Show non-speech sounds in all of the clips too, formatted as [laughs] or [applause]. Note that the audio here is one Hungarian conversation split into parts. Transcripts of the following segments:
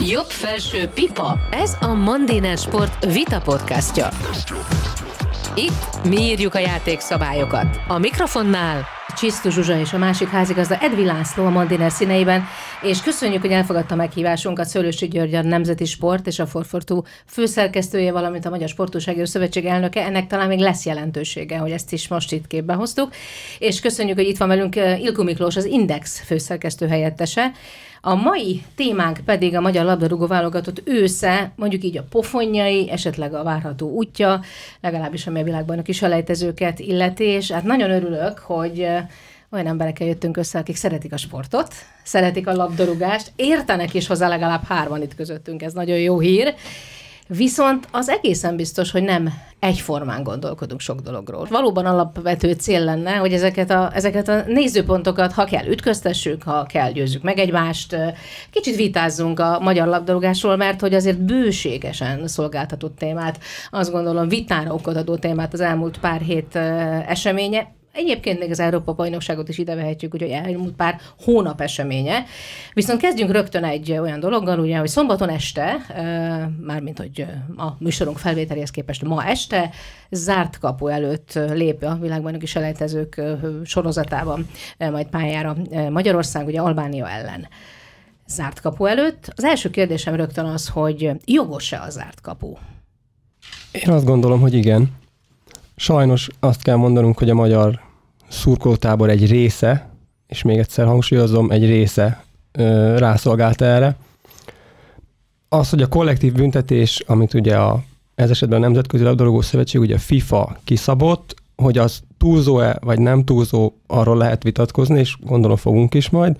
Jobb felső pipa. Ez a Mandiner Sport Vita podcastja. Itt mi írjuk a játékszabályokat. A mikrofonnál Csisztu Zsuzsa és a másik házigazda Edvi László a Mandiner színeiben, és köszönjük, hogy elfogadta meghívásunkat Szőlősi György a Nemzeti Sport és a Forfortú főszerkesztője, valamint a Magyar Sportósági Szövetség elnöke. Ennek talán még lesz jelentősége, hogy ezt is most itt képbe hoztuk. És köszönjük, hogy itt van velünk Ilko Miklós, az Index főszerkesztő helyettese. A mai témánk pedig a magyar labdarúgó válogatott ősze, mondjuk így a pofonjai, esetleg a várható útja, legalábbis ami a világban is elejtezőket illeti, és hát nagyon örülök, hogy olyan emberekkel jöttünk össze, akik szeretik a sportot, szeretik a labdarúgást, értenek is hozzá legalább hárman itt közöttünk, ez nagyon jó hír, Viszont az egészen biztos, hogy nem egyformán gondolkodunk sok dologról. Valóban alapvető cél lenne, hogy ezeket a, ezeket a nézőpontokat, ha kell, ütköztessük, ha kell, győzzük meg egymást, kicsit vitázzunk a magyar labdarúgásról, mert hogy azért bőségesen szolgáltatott témát, azt gondolom vitára okot témát az elmúlt pár hét eseménye, Egyébként még az Európa bajnokságot is ide vehetjük, úgyhogy elmúlt pár hónap eseménye. Viszont kezdjünk rögtön egy olyan dologgal, ugye, hogy szombaton este, mármint hogy a műsorunk felvételéhez képest ma este, zárt kapu előtt lép a világbajnoki selejtezők sorozatában majd pályára Magyarország, ugye Albánia ellen zárt kapu előtt. Az első kérdésem rögtön az, hogy jogos-e a zárt kapu? Én azt gondolom, hogy igen. Sajnos azt kell mondanunk, hogy a magyar szurkolótábor egy része, és még egyszer hangsúlyozom, egy része ö, rászolgált erre. Az, hogy a kollektív büntetés, amit ugye a, ez esetben a Nemzetközi Labdarúgó Szövetség, ugye a FIFA kiszabott, hogy az túlzó-e, vagy nem túlzó, arról lehet vitatkozni, és gondolom fogunk is majd.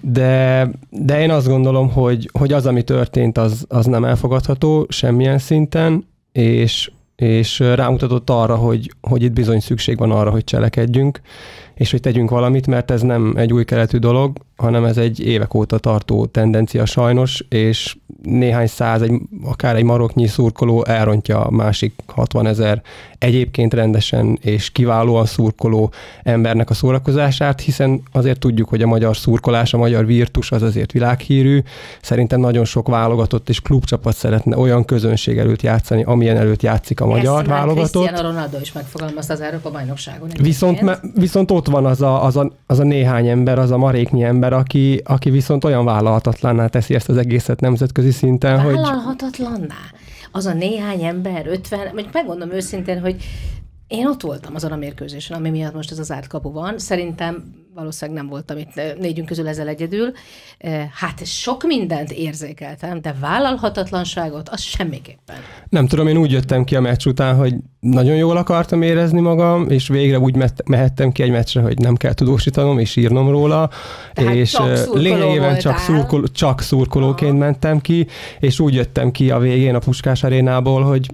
De, de én azt gondolom, hogy, hogy az, ami történt, az, az nem elfogadható semmilyen szinten, és és rámutatott arra, hogy, hogy itt bizony szükség van arra, hogy cselekedjünk, és hogy tegyünk valamit, mert ez nem egy új keletű dolog, hanem ez egy évek óta tartó tendencia sajnos, és néhány száz, egy, akár egy maroknyi szurkoló elrontja a másik 60 ezer egyébként rendesen és kiválóan szurkoló embernek a szórakozását, hiszen azért tudjuk, hogy a magyar szurkolás, a magyar virtus az azért világhírű. Szerintem nagyon sok válogatott és klubcsapat szeretne olyan közönség előtt játszani, amilyen előtt játszik a magyar Ezt válogatott. Cristiano Ronaldo is megfogalmazta az Európa bajnokságon. Viszont, viszont ott van az a, az, a, az a néhány ember, az a maréknyi ember, aki, aki viszont olyan vállalhatatlanná teszi ezt az egészet nemzetközi szinten, hogy... Vállalhatatlanná? Az a néhány ember, 50, vagy megmondom őszintén, hogy én ott voltam azon a mérkőzésen, ami miatt most ez az zárt kapu van. Szerintem valószínűleg nem voltam itt négyünk közül ezzel egyedül. Hát sok mindent érzékeltem, de vállalhatatlanságot az semmiképpen. Nem tudom, én úgy jöttem ki a meccs után, hogy nagyon jól akartam érezni magam, és végre úgy mehettem ki egy meccsre, hogy nem kell tudósítanom és írnom róla, Tehát és lényegében csak, szurkol, csak szurkolóként Aha. mentem ki, és úgy jöttem ki a végén a Puskás arénából, hogy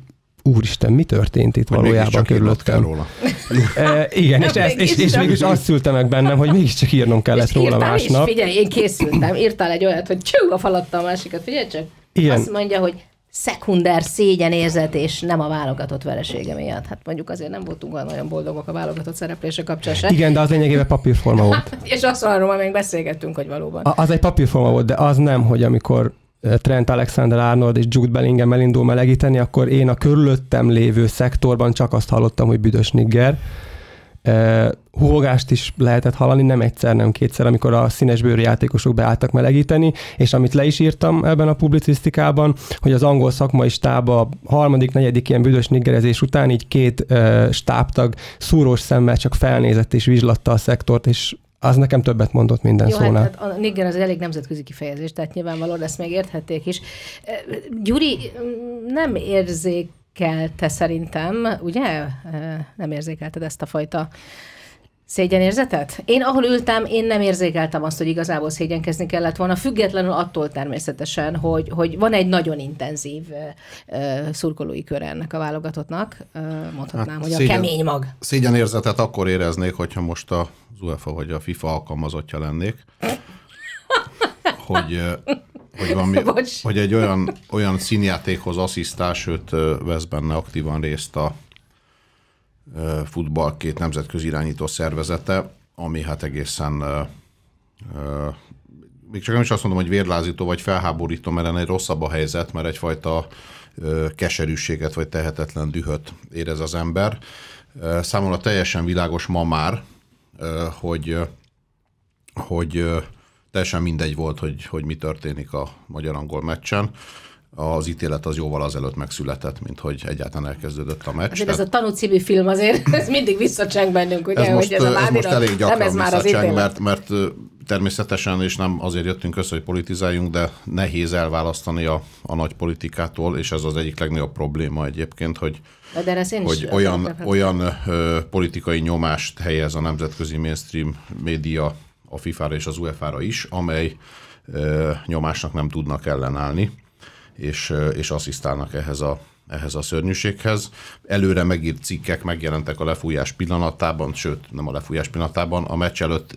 úristen, mi történt itt hogy valójában körülöttem? róla. [laughs] e, igen, és, ez, és, és mégis azt szülte meg bennem, hogy mégiscsak írnom kellett és róla másnap. És figyelj, én készültem, írtál egy olyat, hogy csú, a falatta a másikat, figyelj csak. Igen. Azt mondja, hogy szekunder szégyenérzet, és nem a válogatott veresége miatt. Hát mondjuk azért nem voltunk olyan boldogok a válogatott szereplése kapcsán se. Igen, de az lényegében papírforma volt. [laughs] és azt arról még beszélgettünk, hogy valóban. A, az egy papírforma volt, de az nem, hogy amikor Trent Alexander-Arnold és Jude Bellingham elindul melegíteni, akkor én a körülöttem lévő szektorban csak azt hallottam, hogy büdös nigger. Húgást is lehetett hallani, nem egyszer, nem kétszer, amikor a színesbőrű játékosok beálltak melegíteni, és amit le is írtam ebben a publicisztikában, hogy az angol szakmai stáb a harmadik, negyedik ilyen büdös niggerezés után így két uh, stábtag szúrós szemmel csak felnézett és vizslatta a szektort, és az nekem többet mondott minden Jó, hát szónál. Hát, hát a nigger az elég nemzetközi kifejezés, tehát nyilvánvalóan ezt még érthették is. Gyuri nem érzékelte szerintem, ugye? Nem érzékelted ezt a fajta Szégyenérzetet? Én ahol ültem, én nem érzékeltem azt, hogy igazából szégyenkezni kellett volna, függetlenül attól természetesen, hogy, hogy van egy nagyon intenzív uh, szurkolói kör ennek a válogatottnak. Uh, mondhatnám, hát hogy szégyen, a kemény mag. Szégyenérzetet akkor éreznék, hogyha most az UEFA vagy a FIFA alkalmazottja lennék, hogy hogy, valami, [laughs] hogy egy olyan, olyan színjátékhoz asszisztál, sőt vesz benne aktívan részt a futball két nemzetközi irányító szervezete, ami hát egészen még csak nem is azt mondom, hogy vérlázító vagy felháborító, mert ennél rosszabb a helyzet, mert egyfajta keserűséget vagy tehetetlen dühöt érez az ember. Számomra teljesen világos ma már, hogy, hogy teljesen mindegy volt, hogy, hogy mi történik a magyar-angol meccsen az ítélet az jóval azelőtt megszületett, mint hogy egyáltalán elkezdődött a meccs. Azért ez a tanú című film azért, [laughs] ez mindig visszacseng bennünk, ugye, ez most, hogy ez a ez most elég gyakran nem ez már az ítélet. mert, mert természetesen, és nem azért jöttünk össze, hogy politizáljunk, de nehéz elválasztani a, a nagy politikától, és ez az egyik legnagyobb probléma egyébként, hogy, de hogy olyan, olyan ö, politikai nyomást helyez a nemzetközi mainstream média a FIFA-ra és az UEFA-ra is, amely ö, nyomásnak nem tudnak ellenállni és, és asszisztálnak ehhez a, ehhez a szörnyűséghez. Előre megírt cikkek megjelentek a lefújás pillanatában, sőt nem a lefújás pillanatában, a meccs előtt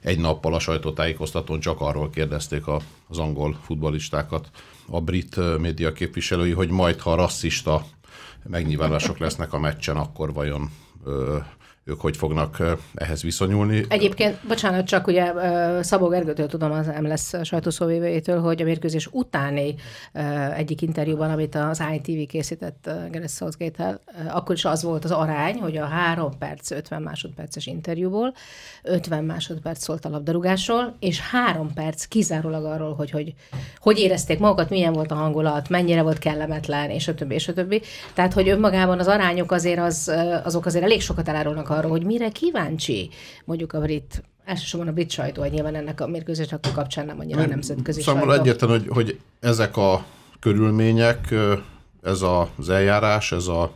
egy nappal a sajtótájékoztatón csak arról kérdezték a, az angol futbolistákat, a brit média képviselői, hogy majd ha rasszista megnyilvánulások lesznek a meccsen, akkor vajon ők hogy fognak ehhez viszonyulni. Egyébként, bocsánat, csak ugye Szabó Gergőtől tudom az MLS sajtószóvévőjétől, hogy a mérkőzés utáni egyik interjúban, amit az ITV készített Gareth southgate akkor is az volt az arány, hogy a három perc, 50 másodperces interjúból 50 másodperc szólt a labdarúgásról, és három perc kizárólag arról, hogy hogy, hogy érezték magukat, milyen volt a hangulat, mennyire volt kellemetlen, és a többi, és a többi. Tehát, hogy önmagában az arányok azért az, azok azért elég sokat elárulnak arról, hogy mire kíváncsi mondjuk a brit elsősorban a brit sajtó, nyilván ennek a mérkőzésnek a kapcsán nem annyira a nemzetközi Számomra sajtó. egyetlen, hogy, hogy ezek a körülmények, ez az eljárás, ez a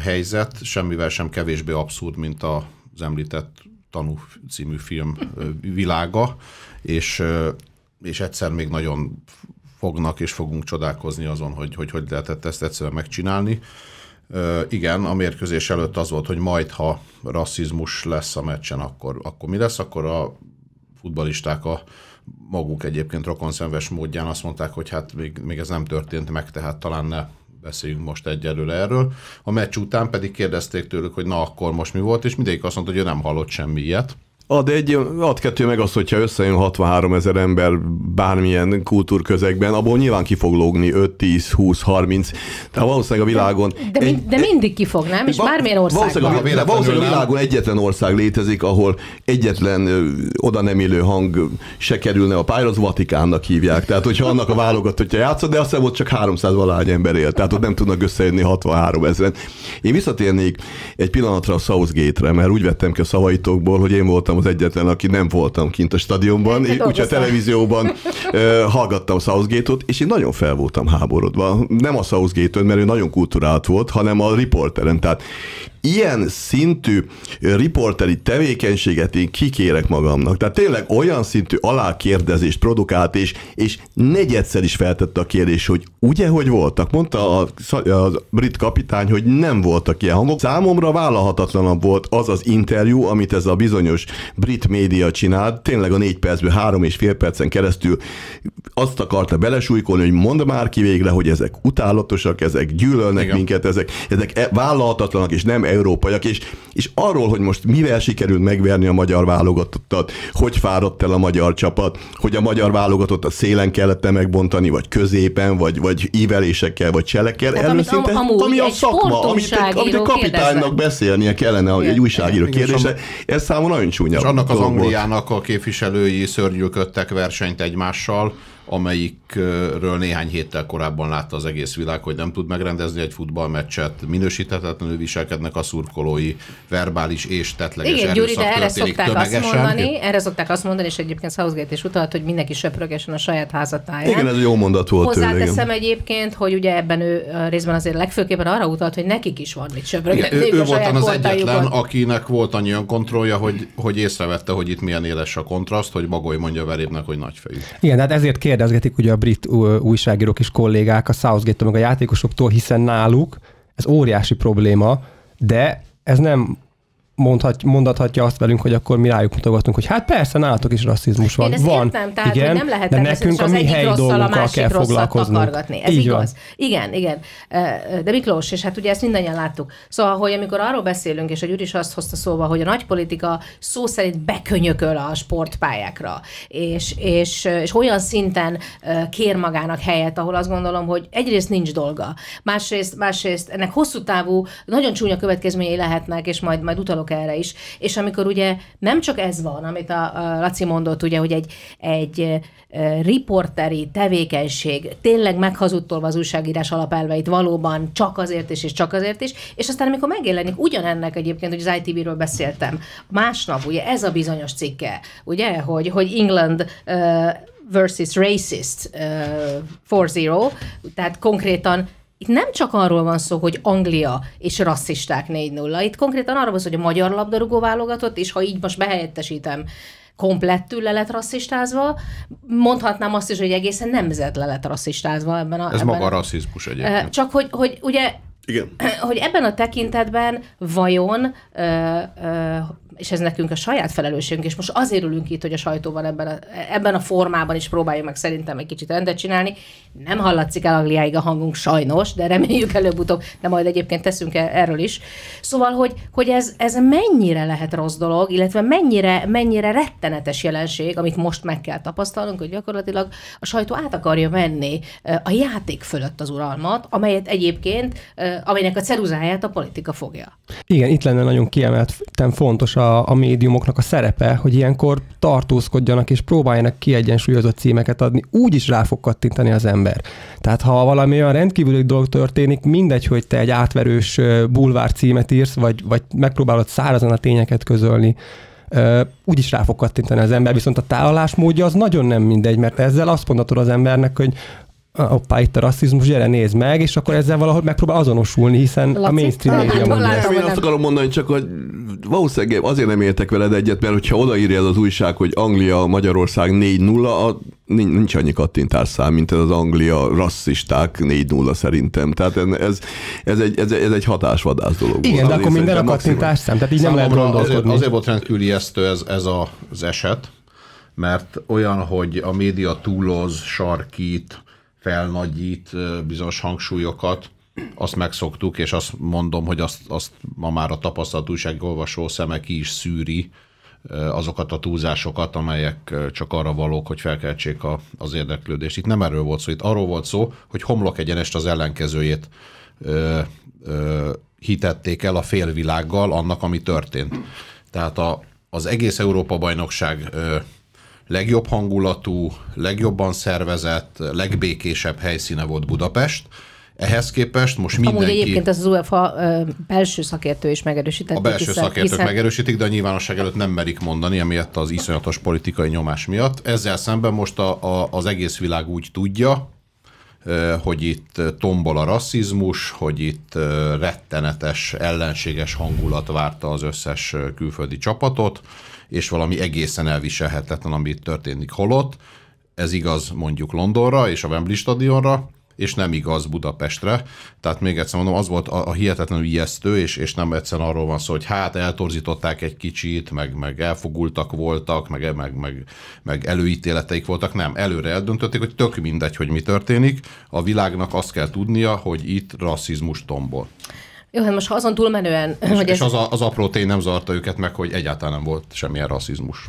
helyzet semmivel sem kevésbé abszurd, mint az említett Tanú című film világa, és, és egyszer még nagyon fognak és fogunk csodálkozni azon, hogy hogy, hogy lehetett ezt egyszerűen megcsinálni igen, a mérkőzés előtt az volt, hogy majd, ha rasszizmus lesz a meccsen, akkor, akkor mi lesz? Akkor a futbalisták a maguk egyébként rokonszenves módján azt mondták, hogy hát még, még ez nem történt meg, tehát talán ne beszéljünk most egyelőre erről. A meccs után pedig kérdezték tőlük, hogy na akkor most mi volt, és mindegyik azt mondta, hogy ő nem hallott semmi ilyet. Ad egy, ad kettő meg azt, hogyha összejön 63 ezer ember bármilyen kultúrközegben, abból nyilván ki fog lógni 5, 10, 20, 30. Tehát valószínűleg a világon... De, de, egy, de mindig ki fog, nem? És ba, bármilyen országban. Valószínűleg, a, valószínűleg a világon egyetlen ország létezik, ahol egyetlen ö, oda nem élő hang se kerülne a pályára, az Vatikánnak hívják. Tehát, hogyha annak a válogatottja játszott, de aztán ott csak 300 valány ember él, tehát ott nem tudnak összejönni 63 ezeren. Én visszatérnék egy pillanatra a Southgate-re, mert úgy vettem ki a szavaitokból, hogy én voltam az egyetlen, aki nem voltam kint a stadionban, úgyhogy a televízióban [laughs] uh, hallgattam Southgate-ot, és én nagyon fel voltam háborodva. Nem a Southgate-ön, mert ő nagyon kulturált volt, hanem a riporteren. Tehát ilyen szintű riporteri tevékenységet én kikérek magamnak. Tehát tényleg olyan szintű alákérdezést produkált, és, és negyedszer is feltette a kérdés, hogy ugye, hogy voltak? Mondta a, a brit kapitány, hogy nem voltak ilyen hangok. Számomra vállalhatatlanabb volt az az interjú, amit ez a bizonyos brit média csinált, tényleg a négy percből három és fél percen keresztül azt akarta belesújkolni, hogy mondd már ki végre, hogy ezek utálatosak, ezek gyűlölnek Igen. minket, ezek, ezek e- vállalhatatlanak és nem európaiak, és, és arról, hogy most mivel sikerült megverni a magyar válogatottat, hogy fáradt el a magyar csapat, hogy a magyar válogatott a szélen kellett megbontani, vagy középen, vagy, vagy ívelésekkel, vagy cselekkel. Tehát amit szinte, am, ami a szakma, amit, amit a kapitánynak kérdezve. beszélnie kellene Igen. egy újságíró kérdése. Ez számomra nagyon csúnya. És annak az Angliának a képviselői szörnyűködtek versenyt egymással, amelyikről néhány héttel korábban látta az egész világ, hogy nem tud megrendezni egy futballmeccset, minősíthetetlenül viselkednek a szurkolói, verbális és tetleges Igen, Gyuri, de erre szokták tömegesen. azt mondani, erre szokták azt mondani, és egyébként Southgate is utalt, hogy mindenki söprögesen a saját házatáján. Igen, ez egy jó mondat volt. Hozzáteszem tőle, egyébként, hogy ugye ebben ő részben azért legfőképpen arra utalt, hogy nekik is van mit söprögetni. Ő, ő volt az egyetlen, akinek volt annyi kontrollja, hogy, hogy észrevette, hogy itt milyen éles a kontraszt, hogy Bagoly mondja verébnek, hogy nagyfejű. Igen, hát ezért kérdez kérdezgetik ugye a brit újságírók és kollégák a southgate meg a játékosoktól, hiszen náluk ez óriási probléma, de ez nem mondhat, mondhatja azt velünk, hogy akkor mi rájuk mutogatunk, hogy hát persze, nálatok is rasszizmus van. Én ezt van, értem, tehát igen, hogy nem lehet de nekünk a mi helyi dolgunkkal másik kell foglalkoznunk. Ez Így igaz. van. Igen, igen. De Miklós, és hát ugye ezt mindannyian láttuk. Szóval, hogy amikor arról beszélünk, és a Gyuri is azt hozta szóba, hogy a nagy politika szó szerint bekönyököl a sportpályákra, és, és, és olyan szinten kér magának helyet, ahol azt gondolom, hogy egyrészt nincs dolga, másrészt, másrészt ennek hosszú távú, nagyon csúnya következményei lehetnek, és majd, majd utalok erre is. És amikor ugye nem csak ez van, amit a, Laci mondott, ugye, hogy egy, egy riporteri tevékenység tényleg meghazudtolva az újságírás alapelveit valóban csak azért is, és csak azért is, és aztán amikor megjelenik ugyanennek egyébként, hogy az ITV-ről beszéltem, másnap ugye ez a bizonyos cikke, ugye, hogy, hogy England uh, versus racist uh, 4-0, tehát konkrétan itt nem csak arról van szó, hogy Anglia és rasszisták 4-0, itt konkrétan arról van szó, hogy a magyar labdarúgó válogatott, és ha így most behelyettesítem, komplettül le lett rasszistázva, mondhatnám azt is, hogy egészen nemzet le lett rasszistázva ebben a... Ez ebben maga a, rasszizmus egyébként. Csak hogy, hogy ugye Igen. [clears throat] hogy ebben a tekintetben vajon, ö, ö, és ez nekünk a saját felelősségünk, és most azért ülünk itt, hogy a sajtóban ebben a, ebben a formában is próbáljuk meg szerintem egy kicsit rendet csinálni. Nem hallatszik el Angliáig a hangunk sajnos, de reméljük előbb-utóbb, de majd egyébként teszünk e- erről is. Szóval, hogy, hogy ez, ez mennyire lehet rossz dolog, illetve mennyire, mennyire rettenetes jelenség, amit most meg kell tapasztalnunk, hogy gyakorlatilag a sajtó át akarja menni ö, a játék fölött az uralmat, amelyet egyébként, ö, amelynek a ceruzáját a politika fogja. Igen, itt lenne nagyon kiemelten fontos a, a médiumoknak a szerepe, hogy ilyenkor tartózkodjanak és próbáljanak kiegyensúlyozott címeket adni, úgy is rá fog kattintani az ember. Tehát ha valami olyan rendkívüli dolog történik, mindegy, hogy te egy átverős bulvár címet írsz, vagy, vagy megpróbálod szárazan a tényeket közölni, ö, úgy is rá fog kattintani az ember, viszont a tálalásmódja az nagyon nem mindegy, mert ezzel azt mondhatod az embernek, hogy hoppá, itt a rasszizmus, gyere nézd meg, és akkor ezzel valahogy megpróbál azonosulni, hiszen a Laci? mainstream Ah, média hol mondja. Nem, én hogy azt akarom mondani, csak hogy valószínűleg azért nem értek veled egyet, mert hogyha odaírja ez az újság, hogy Anglia, Magyarország 4-0, a, nincs annyi kattintárszám, mint ez az Anglia rasszisták 4-0 szerintem. Tehát ez, ez, egy, ez, ez egy hatásvadász dolog. Igen, de akkor minden a szerintem maximum- kattintás szem, tehát így nem lehet Számomra azért, gondolkodni. azért volt rendkívül ijesztő ez, ez a, az eset, mert olyan, hogy a média túloz, sarkít, felnagyít bizonyos hangsúlyokat, azt megszoktuk, és azt mondom, hogy azt, azt ma már a tapasztalt újságolvasó szeme ki is szűri, azokat a túlzásokat, amelyek csak arra valók, hogy felkeltsék a, az érdeklődést. Itt nem erről volt szó, itt arról volt szó, hogy homlok egyenest az ellenkezőjét ö, ö, hitették el a félvilággal annak, ami történt. Tehát a, az egész Európa-bajnokság legjobb hangulatú, legjobban szervezett, legbékésebb helyszíne volt Budapest. Ehhez képest most Amúgy mindenki... egyébként ez az UEFA ö, belső szakértő is megerősítette. A belső hiszen- szakértők hiszen- megerősítik, de a nyilvánosság előtt nem merik mondani, emiatt az iszonyatos politikai nyomás miatt. Ezzel szemben most a, a, az egész világ úgy tudja, ö, hogy itt tombol a rasszizmus, hogy itt ö, rettenetes, ellenséges hangulat várta az összes külföldi csapatot, és valami egészen elviselhetetlen, ami itt történik. Holott ez igaz mondjuk Londonra és a Wembley stadionra, és nem igaz Budapestre. Tehát még egyszer mondom, az volt a, a hihetetlenül ijesztő, és, és nem egyszerűen arról van szó, hogy hát eltorzították egy kicsit, meg, meg elfogultak voltak, meg, meg, meg, meg előítéleteik voltak. Nem, előre eldöntötték, hogy tök mindegy, hogy mi történik. A világnak azt kell tudnia, hogy itt rasszizmus tombol. Jó, hát most ha azon túlmenően, És, hogy és ez, az, a, az apró tény nem zavarta őket meg, hogy egyáltalán nem volt semmilyen rasszizmus.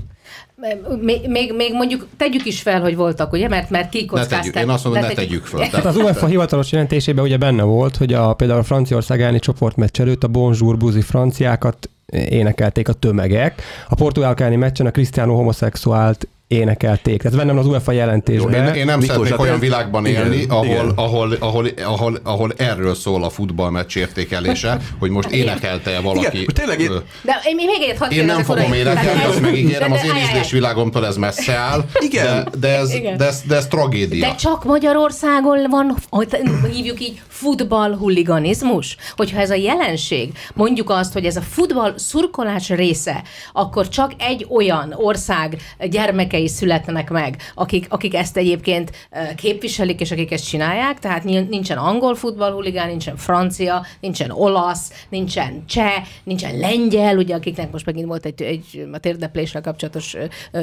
még, még, még mondjuk tegyük is fel, hogy voltak, ugye, mert, mert Ne kikockázták. tegyük, én azt mondom, ne tegyük föl. Hát az [laughs] UEFA hivatalos jelentésében ugye benne volt, hogy a, például a Franciaország elleni csoportmeccs előtt a Bonjour buzi franciákat énekelték a tömegek. A portugálok elleni meccsen a Cristiano homoszexuált énekelték. Tehát bennem az UEFA jelentésben. Én, én nem Miklós, szeretnék olyan ez- világban igen, élni, ahol, igen. ahol, ahol, ahol, ahol erről szól a futballmeccs értékelése, hogy most énekelte valaki. Igen, tényleg én- De én még egyet hadd Én nem fogom énekelni, azt megígérem, az én ízlésvilágomtól ez messze áll, Igen. de, de, ez, Igen. de, ez, de ez tragédia. De csak Magyarországon van, hogy hívjuk így, futballhuliganizmus? Hogyha ez a jelenség, mondjuk azt, hogy ez a futball szurkolás része, akkor csak egy olyan ország gyermekei gyerekei születnek meg, akik, akik ezt egyébként képviselik, és akik ezt csinálják, tehát nincsen angol futballhuligán, nincsen francia, nincsen olasz, nincsen cseh, nincsen lengyel, ugye akiknek most megint volt egy, egy a térdeplésre kapcsolatos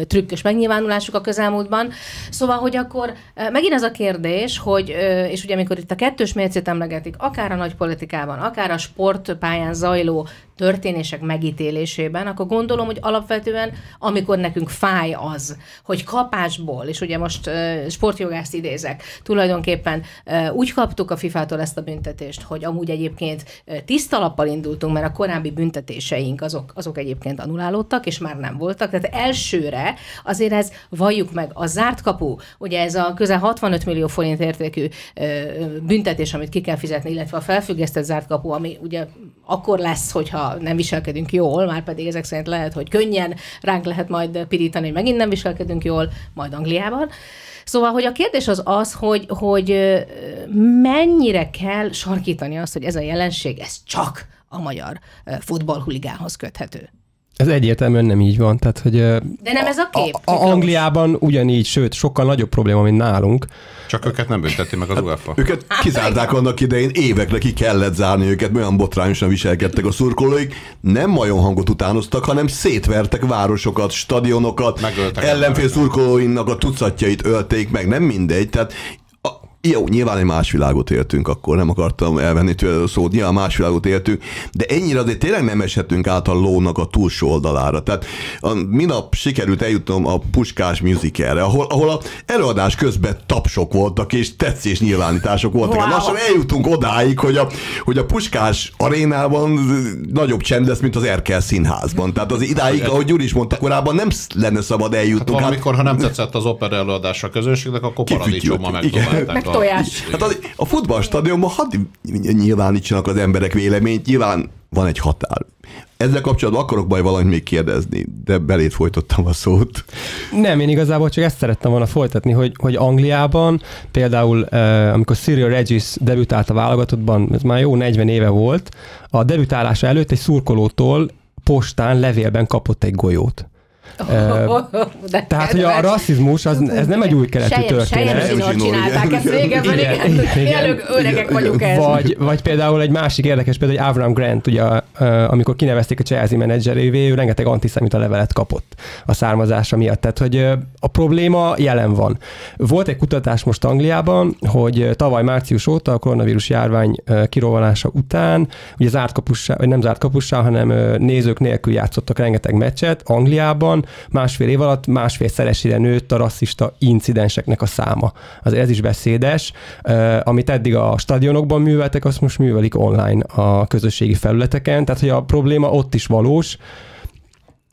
trükkös megnyilvánulásuk a közelmúltban. Szóval, hogy akkor megint az a kérdés, hogy, és ugye amikor itt a kettős mércét emlegetik, akár a nagy politikában, akár a sportpályán zajló történések megítélésében, akkor gondolom, hogy alapvetően, amikor nekünk fáj az, hogy kapásból, és ugye most uh, sportjogászt idézek, tulajdonképpen uh, úgy kaptuk a FIFA-tól ezt a büntetést, hogy amúgy egyébként uh, tiszta lappal indultunk, mert a korábbi büntetéseink azok, azok egyébként anulálódtak, és már nem voltak. Tehát elsőre azért ez, valljuk meg, a zárt kapu, ugye ez a közel 65 millió forint értékű uh, büntetés, amit ki kell fizetni, illetve a felfüggesztett zárt kapu, ami ugye akkor lesz, hogyha nem viselkedünk jól, már pedig ezek szerint lehet, hogy könnyen ránk lehet majd pirítani, hogy megint nem viselkedünk jól, majd Angliában. Szóval, hogy a kérdés az az, hogy, hogy mennyire kell sarkítani azt, hogy ez a jelenség, ez csak a magyar futballhuligánhoz köthető. Ez egyértelműen nem így van. Tehát, hogy De nem ez a kép? A, a Angliában ugyanígy, sőt, sokkal nagyobb probléma, mint nálunk. Csak őket nem bünteti meg az hát, UEFA. Őket kizárták annak idején, évekre ki kellett zárni őket, olyan botrányosan viselkedtek a szurkolóik. Nem majom hangot utánoztak, hanem szétvertek városokat, stadionokat, Megöltek ellenfél szurkolóinak a tucatjait ölték meg, nem mindegy. Tehát jó, nyilván egy más világot éltünk akkor, nem akartam elvenni tőle a szót, nyilván más világot éltünk, de ennyire azért tényleg nem eshetünk át a lónak a túlsó oldalára. Tehát a, minap sikerült eljutnom a Puskás musicalre, ahol, ahol a előadás közben tapsok voltak, és tetszés nyilvánítások voltak. Wow. Lassan eljutunk odáig, hogy a, hogy a Puskás arénában nagyobb csend lesz, mint az Erkel színházban. Tehát az idáig, ahogy Gyuri is mondta korábban, nem lenne szabad eljutnunk. Hát valamikor, ha nem tetszett az opera előadás a közönségnek, akkor paradicsommal megdobálták tojás. Hát az, a futballstadionban hadd nyilvánítsanak az emberek véleményt, nyilván van egy határ. Ezzel kapcsolatban akarok baj valamit még kérdezni, de belét folytottam a szót. Nem, én igazából csak ezt szerettem volna folytatni, hogy, hogy Angliában például, eh, amikor Cyril Regis debütált a válogatottban, ez már jó 40 éve volt, a debütálása előtt egy szurkolótól postán levélben kapott egy golyót. [laughs] De Tehát, hogy a rasszizmus, az, ez nem egy új keletű történet. Sejem csinálták ezt régebben, igen. igen. öregek vagyunk ez. Vagy, vagy például egy másik érdekes például, hogy Avram Grant, ugye, amikor kinevezték a Chelsea menedzserévé, ő rengeteg antiszemita levelet kapott a származása miatt. Tehát, hogy a probléma jelen van. Volt egy kutatás most Angliában, hogy tavaly március óta a koronavírus járvány kirovalása után, ugye zárt kapussá, vagy nem zárt kapussá, hanem nézők nélkül játszottak rengeteg meccset Angliában, másfél év alatt másfél szeresére nőtt a rasszista incidenseknek a száma. Az ez is beszédes. Amit eddig a stadionokban műveltek, azt most művelik online a közösségi felületeken, tehát hogy a probléma ott is valós,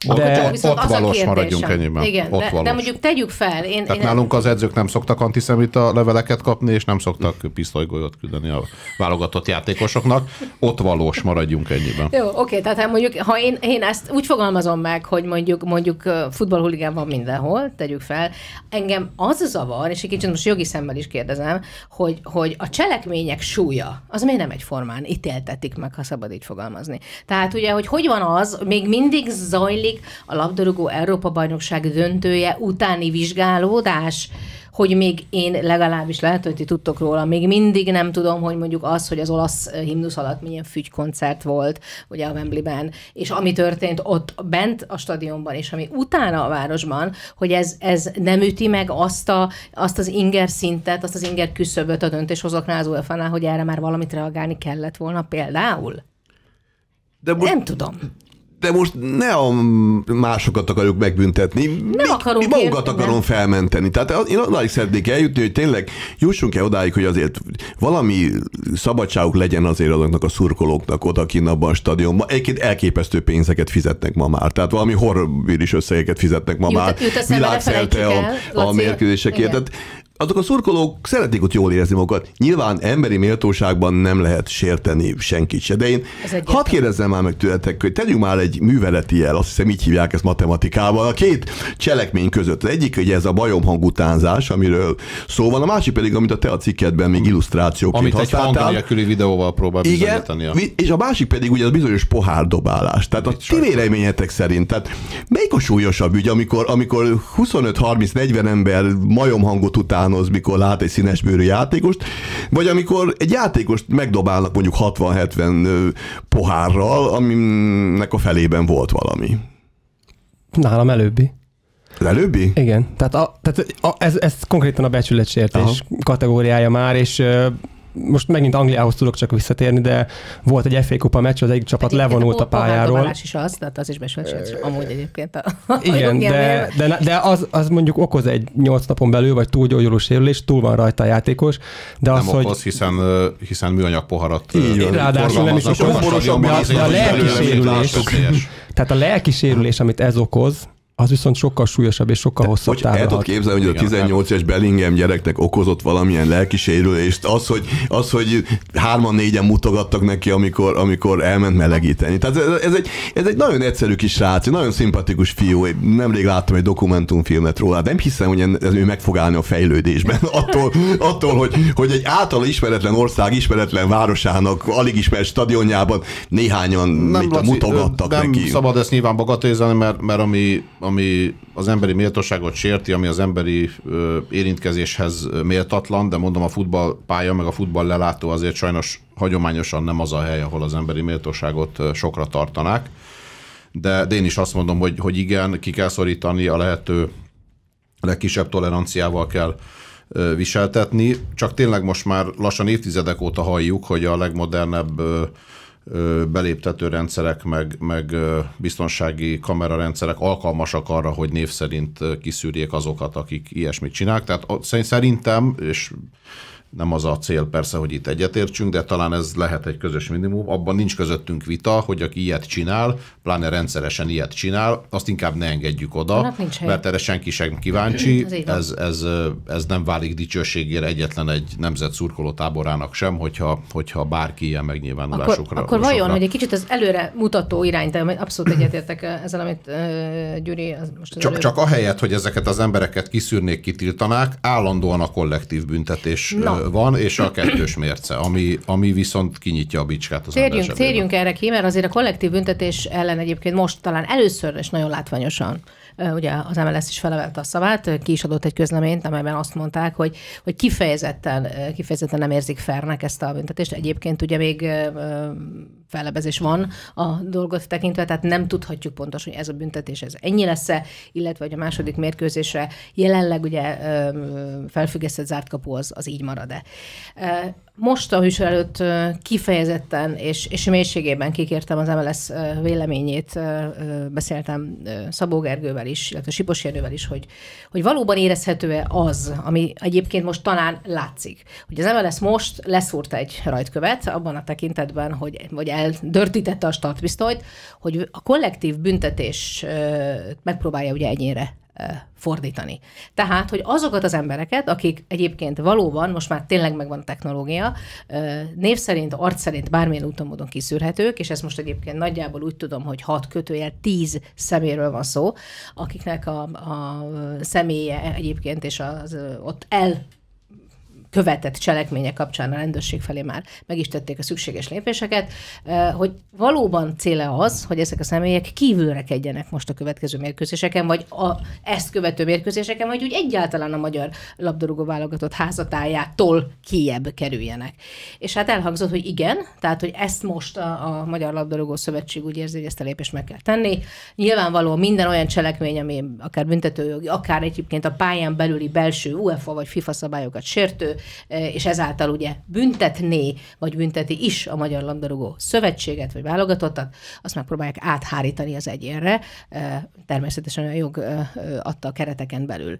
de ott, ott valós maradjunk ennyiben. Igen, ott de, valós. de mondjuk tegyük fel. Én, Tehát én nálunk az edzők nem szoktak antiszemita leveleket kapni, és nem szoktak pisztolygolyót küldeni a válogatott játékosoknak. Ott valós maradjunk ennyiben. Jó, oké, tehát hát mondjuk, ha én, én ezt úgy fogalmazom meg, hogy mondjuk, mondjuk futballhuligán van mindenhol, tegyük fel, engem az zavar, és egy kicsit most jogi szemmel is kérdezem, hogy, hogy a cselekmények súlya, az miért nem egyformán ítéltetik meg, ha szabad így fogalmazni. Tehát ugye, hogy hogy van az, még mindig zajlik zajlik a labdarúgó Európa-bajnokság döntője utáni vizsgálódás, hogy még én legalábbis lehet, hogy ti tudtok róla, még mindig nem tudom, hogy mondjuk az, hogy az olasz himnusz alatt milyen fügykoncert volt, ugye a Wembleyben, és ami történt ott bent a stadionban, és ami utána a városban, hogy ez, ez nem üti meg azt, a, azt az inger szintet, azt az inger küszöböt a döntéshozóknál az UEFA-nál, hogy erre már valamit reagálni kellett volna például? De most, nem tudom de most ne a másokat akarjuk megbüntetni, nem mi, akarunk mi magunkat érteni. akarom felmenteni. Tehát én odáig szeretnék eljutni, hogy tényleg jussunk-e odáig, hogy azért valami szabadságuk legyen azért azoknak a szurkolóknak odakinn abban a stadionban. Egyébként elképesztő pénzeket fizetnek ma már. Tehát valami horror is összegeket fizetnek ma jut, már. Világszerte a, a mérkőzésekért. Tehát azok a szurkolók szeretnék ott jól érezni magukat. Nyilván emberi méltóságban nem lehet sérteni senkit se, de én hadd kérdezzem már meg tőletek, hogy tegyünk már egy műveleti jel, azt hiszem így hívják ezt matematikában, a két cselekmény között. Az egyik ugye ez a bajomhang utánzás, amiről szó van, a másik pedig, amit a te a cikkedben még illusztrációként Amit használtál. egy hang nélküli videóval próbál Igen, bizonyítani. és a másik pedig ugye az bizonyos pohárdobálás. Tehát a ti véleményetek szerint, tehát melyik a súlyosabb ügy, amikor, amikor 25-30-40 ember majomhangot utánoz, mikor lát egy színesbőrű játékost, vagy amikor egy játékost megdobálnak mondjuk 60-70 ö, pohárral, aminek a felében volt valami. Nálam előbbi. Az előbbi? Igen, tehát, a, tehát a, ez, ez konkrétan a becsületsértés Aha. kategóriája már, és most megint Angliához tudok csak visszatérni, de volt egy FA Kupa meccs, az egyik csapat levonult a pályáról. Pohárgabálás is az, tehát az is besültség, amúgy egyébként. A, [laughs] a Igen, de, de, de az, az mondjuk okoz egy 8 napon belül, vagy túlgyógyuló sérülés, túl van rajta a játékos, de az, Nem hogy okoz, hiszen, ö, hiszen műanyag poharat Így. Ráadásul nem is okoz. a De a- a lelki sérülés- tehát a lelki sérülés, amit ez okoz, az viszont sokkal súlyosabb és sokkal hosszabb Hogy el távon tudod képzelni, hogy a Igen, 18 éves Bellingham gyereknek okozott valamilyen lelki sérülést, az, hogy, az, hogy hárman négyen mutogattak neki, amikor, amikor elment melegíteni. Tehát ez, ez, egy, ez egy nagyon egyszerű kis srác, egy nagyon szimpatikus fiú. Én Nemrég láttam egy dokumentumfilmet róla, nem hiszem, hogy ez ő meg fog állni a fejlődésben. [laughs] Attól, attól hogy, hogy egy által ismeretlen ország, ismeretlen városának, alig ismert stadionjában néhányan nem, mit, Laci, mutogattak nem neki. szabad ezt nyilván bagatelizálni, mert, mert ami, ami az emberi méltóságot sérti, ami az emberi ö, érintkezéshez méltatlan, de mondom a futballpálya meg a futball lelátó azért sajnos hagyományosan nem az a hely, ahol az emberi méltóságot sokra tartanák. De, de én is azt mondom, hogy, hogy igen, ki kell szorítani a lehető legkisebb toleranciával kell ö, viseltetni, csak tényleg most már lassan évtizedek óta halljuk, hogy a legmodernebb ö, beléptető rendszerek, meg, meg biztonsági kamerarendszerek alkalmasak arra, hogy név szerint kiszűrjék azokat, akik ilyesmit csinálnak. Tehát szerintem, és nem az a cél persze, hogy itt egyetértsünk, de talán ez lehet egy közös minimum. Abban nincs közöttünk vita, hogy aki ilyet csinál, pláne rendszeresen ilyet csinál, azt inkább ne engedjük oda, mert erre senki sem kíváncsi. Ez ez, ez, nem válik dicsőségére egyetlen egy nemzet szurkoló táborának sem, hogyha, hogyha bárki ilyen Akkor, megnyilvánulásokra. akkor vajon, sokra- hogy egy kicsit az előre mutató irányt, de abszolút egyetértek ezzel, amit uh, Gyuri az most az Csak, előbb- csak ahelyett, hogy ezeket az embereket kiszűrnék, kitiltanák, állandóan a kollektív büntetés Na. Van, és a kettős mérce, ami, ami viszont kinyitja a bicskát az Térjünk, térjünk erre ki, mert azért a kollektív büntetés ellen egyébként most talán először és nagyon látványosan ugye az MLS is felevelte a szavát, ki is adott egy közleményt, amelyben azt mondták, hogy, hogy kifejezetten, kifejezetten nem érzik fernek ezt a büntetést. Egyébként ugye még fellebezés van a dolgot tekintve, tehát nem tudhatjuk pontosan, hogy ez a büntetés ez ennyi lesz-e, illetve hogy a második mérkőzésre jelenleg ugye felfüggesztett zárt kapu az, az így marad-e. Most a műsor előtt kifejezetten és, és mélységében kikértem az MLS véleményét, beszéltem Szabó Gergővel is, illetve Sipos Jenővel is, hogy, hogy valóban érezhető-e az, ami egyébként most talán látszik, hogy az MLS most leszúrt egy rajtkövet abban a tekintetben, hogy vagy eldörtítette a startpisztolyt, hogy a kollektív büntetés megpróbálja ugye egyénre fordítani. Tehát, hogy azokat az embereket, akik egyébként valóban, most már tényleg megvan a technológia, név szerint, arc szerint bármilyen úton módon kiszűrhetők, és ez most egyébként nagyjából úgy tudom, hogy 6 kötőjel 10 szeméről van szó, akiknek a, a személye egyébként és az ott el követett cselekmények kapcsán a rendőrség felé már meg is tették a szükséges lépéseket, hogy valóban céle az, hogy ezek a személyek kívülrekedjenek most a következő mérkőzéseken, vagy a, ezt követő mérkőzéseken, vagy úgy egyáltalán a magyar labdarúgó válogatott házatájától kiebb kerüljenek. És hát elhangzott, hogy igen, tehát, hogy ezt most a, a Magyar Labdarúgó Szövetség úgy érzi, hogy ezt a lépést meg kell tenni. Nyilvánvalóan minden olyan cselekmény, ami akár büntetőjogi, akár egyébként a pályán belüli belső UEFA vagy FIFA szabályokat sértő, és ezáltal ugye büntetné, vagy bünteti is a Magyar Labdarúgó Szövetséget, vagy válogatottat, azt megpróbálják áthárítani az egyénre, eh, természetesen a jog eh, adta a kereteken belül.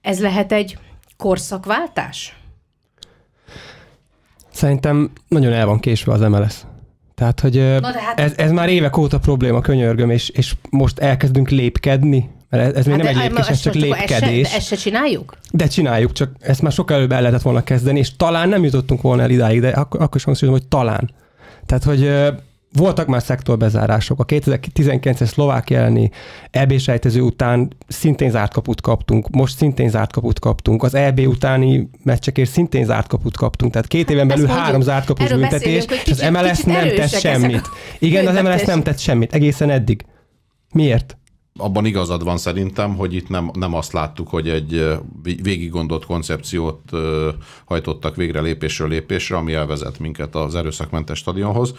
Ez lehet egy korszakváltás? Szerintem nagyon el van késve az MLS. Tehát, hogy Na hát- ez, ez már évek óta probléma, könyörgöm, és, és most elkezdünk lépkedni, Mert ez még hát nem de, egy lépés, ez csak lépkedés. Ezt se, ezt se csináljuk? De csináljuk, csak ezt már sokkal előbb el lehetett volna kezdeni, és talán nem jutottunk volna el idáig, de akkor, akkor is hangsúlyozom, hogy talán. Tehát, hogy voltak már szektorbezárások. A 2019-es szlovák elleni EB sejtező után szintén zárt kaput kaptunk, most szintén zárt kaput kaptunk, az EB utáni meccsekért szintén zárt kaput kaptunk, tehát két éven hát belül három zárt kapus büntetés, és az MLS nem tett semmit. Igen, az MLS nem tett semmit, egészen eddig. Miért? Abban igazad van szerintem, hogy itt nem, nem azt láttuk, hogy egy végig gondolt koncepciót hajtottak végre lépésről lépésre, ami elvezet minket az erőszakmentes stadionhoz.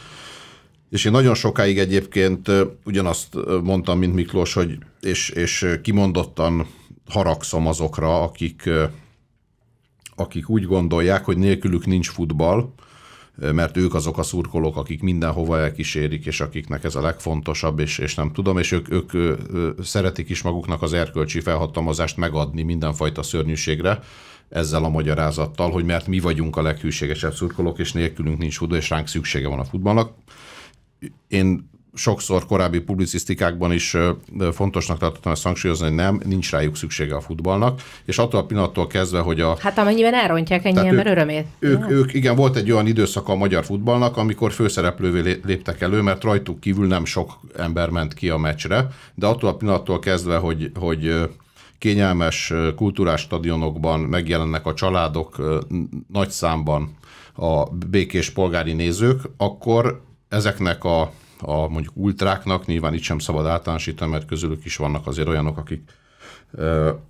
És én nagyon sokáig egyébként ugyanazt mondtam, mint Miklós, hogy és, és kimondottan haragszom azokra, akik, akik úgy gondolják, hogy nélkülük nincs futball, mert ők azok a szurkolók, akik mindenhova elkísérik, és akiknek ez a legfontosabb, és, és nem tudom, és ők, ők, szeretik is maguknak az erkölcsi felhatalmazást megadni mindenfajta szörnyűségre, ezzel a magyarázattal, hogy mert mi vagyunk a leghűségesebb szurkolók, és nélkülünk nincs futball, és ránk szüksége van a futballnak. Én sokszor korábbi publicisztikákban is fontosnak tartottam ezt hangsúlyozni, hogy nem, nincs rájuk szüksége a futballnak, és attól a pillanattól kezdve, hogy a... Hát amennyiben elrontják ennyi ember ők, örömét. Ők, ők, igen, volt egy olyan időszaka a magyar futballnak, amikor főszereplővé léptek elő, mert rajtuk kívül nem sok ember ment ki a meccsre, de attól a pillanattól kezdve, hogy, hogy kényelmes kultúrás stadionokban megjelennek a családok nagy számban a békés polgári nézők, akkor ezeknek a, a mondjuk ultráknak, nyilván itt sem szabad általánosítani, mert közülük is vannak azért olyanok, akik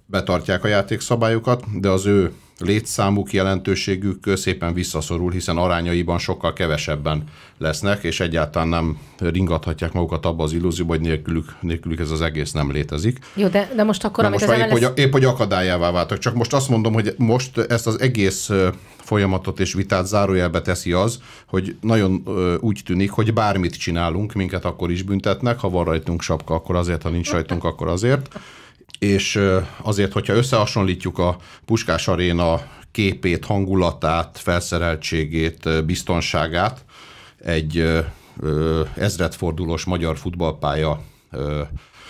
betartják a játékszabályokat, de az ő létszámuk, jelentőségük szépen visszaszorul, hiszen arányaiban sokkal kevesebben lesznek, és egyáltalán nem ringathatják magukat abba az illúzióba, hogy nélkülük, nélkülük ez az egész nem létezik. Jó, de, de most akkor, amit most az épp, MLS... hogy, épp, hogy akadályává váltak. Csak most azt mondom, hogy most ezt az egész folyamatot és vitát zárójelbe teszi az, hogy nagyon úgy tűnik, hogy bármit csinálunk, minket akkor is büntetnek, ha van rajtunk sapka, akkor azért, ha nincs rajtunk, akkor azért és azért, hogyha összehasonlítjuk a Puskás Aréna képét, hangulatát, felszereltségét, biztonságát egy ezredfordulós magyar futballpálya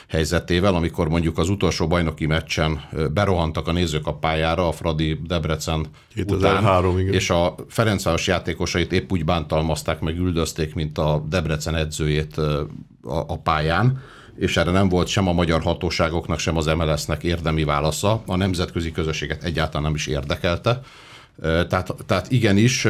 helyzetével, amikor mondjuk az utolsó bajnoki meccsen berohantak a nézők a pályára, a Fradi Debrecen 2003, után, igen. és a Ferencváros játékosait épp úgy bántalmazták, meg üldözték, mint a Debrecen edzőjét a, a pályán, és erre nem volt sem a magyar hatóságoknak, sem az MLS-nek érdemi válasza. A nemzetközi közösséget egyáltalán nem is érdekelte. Tehát, tehát igenis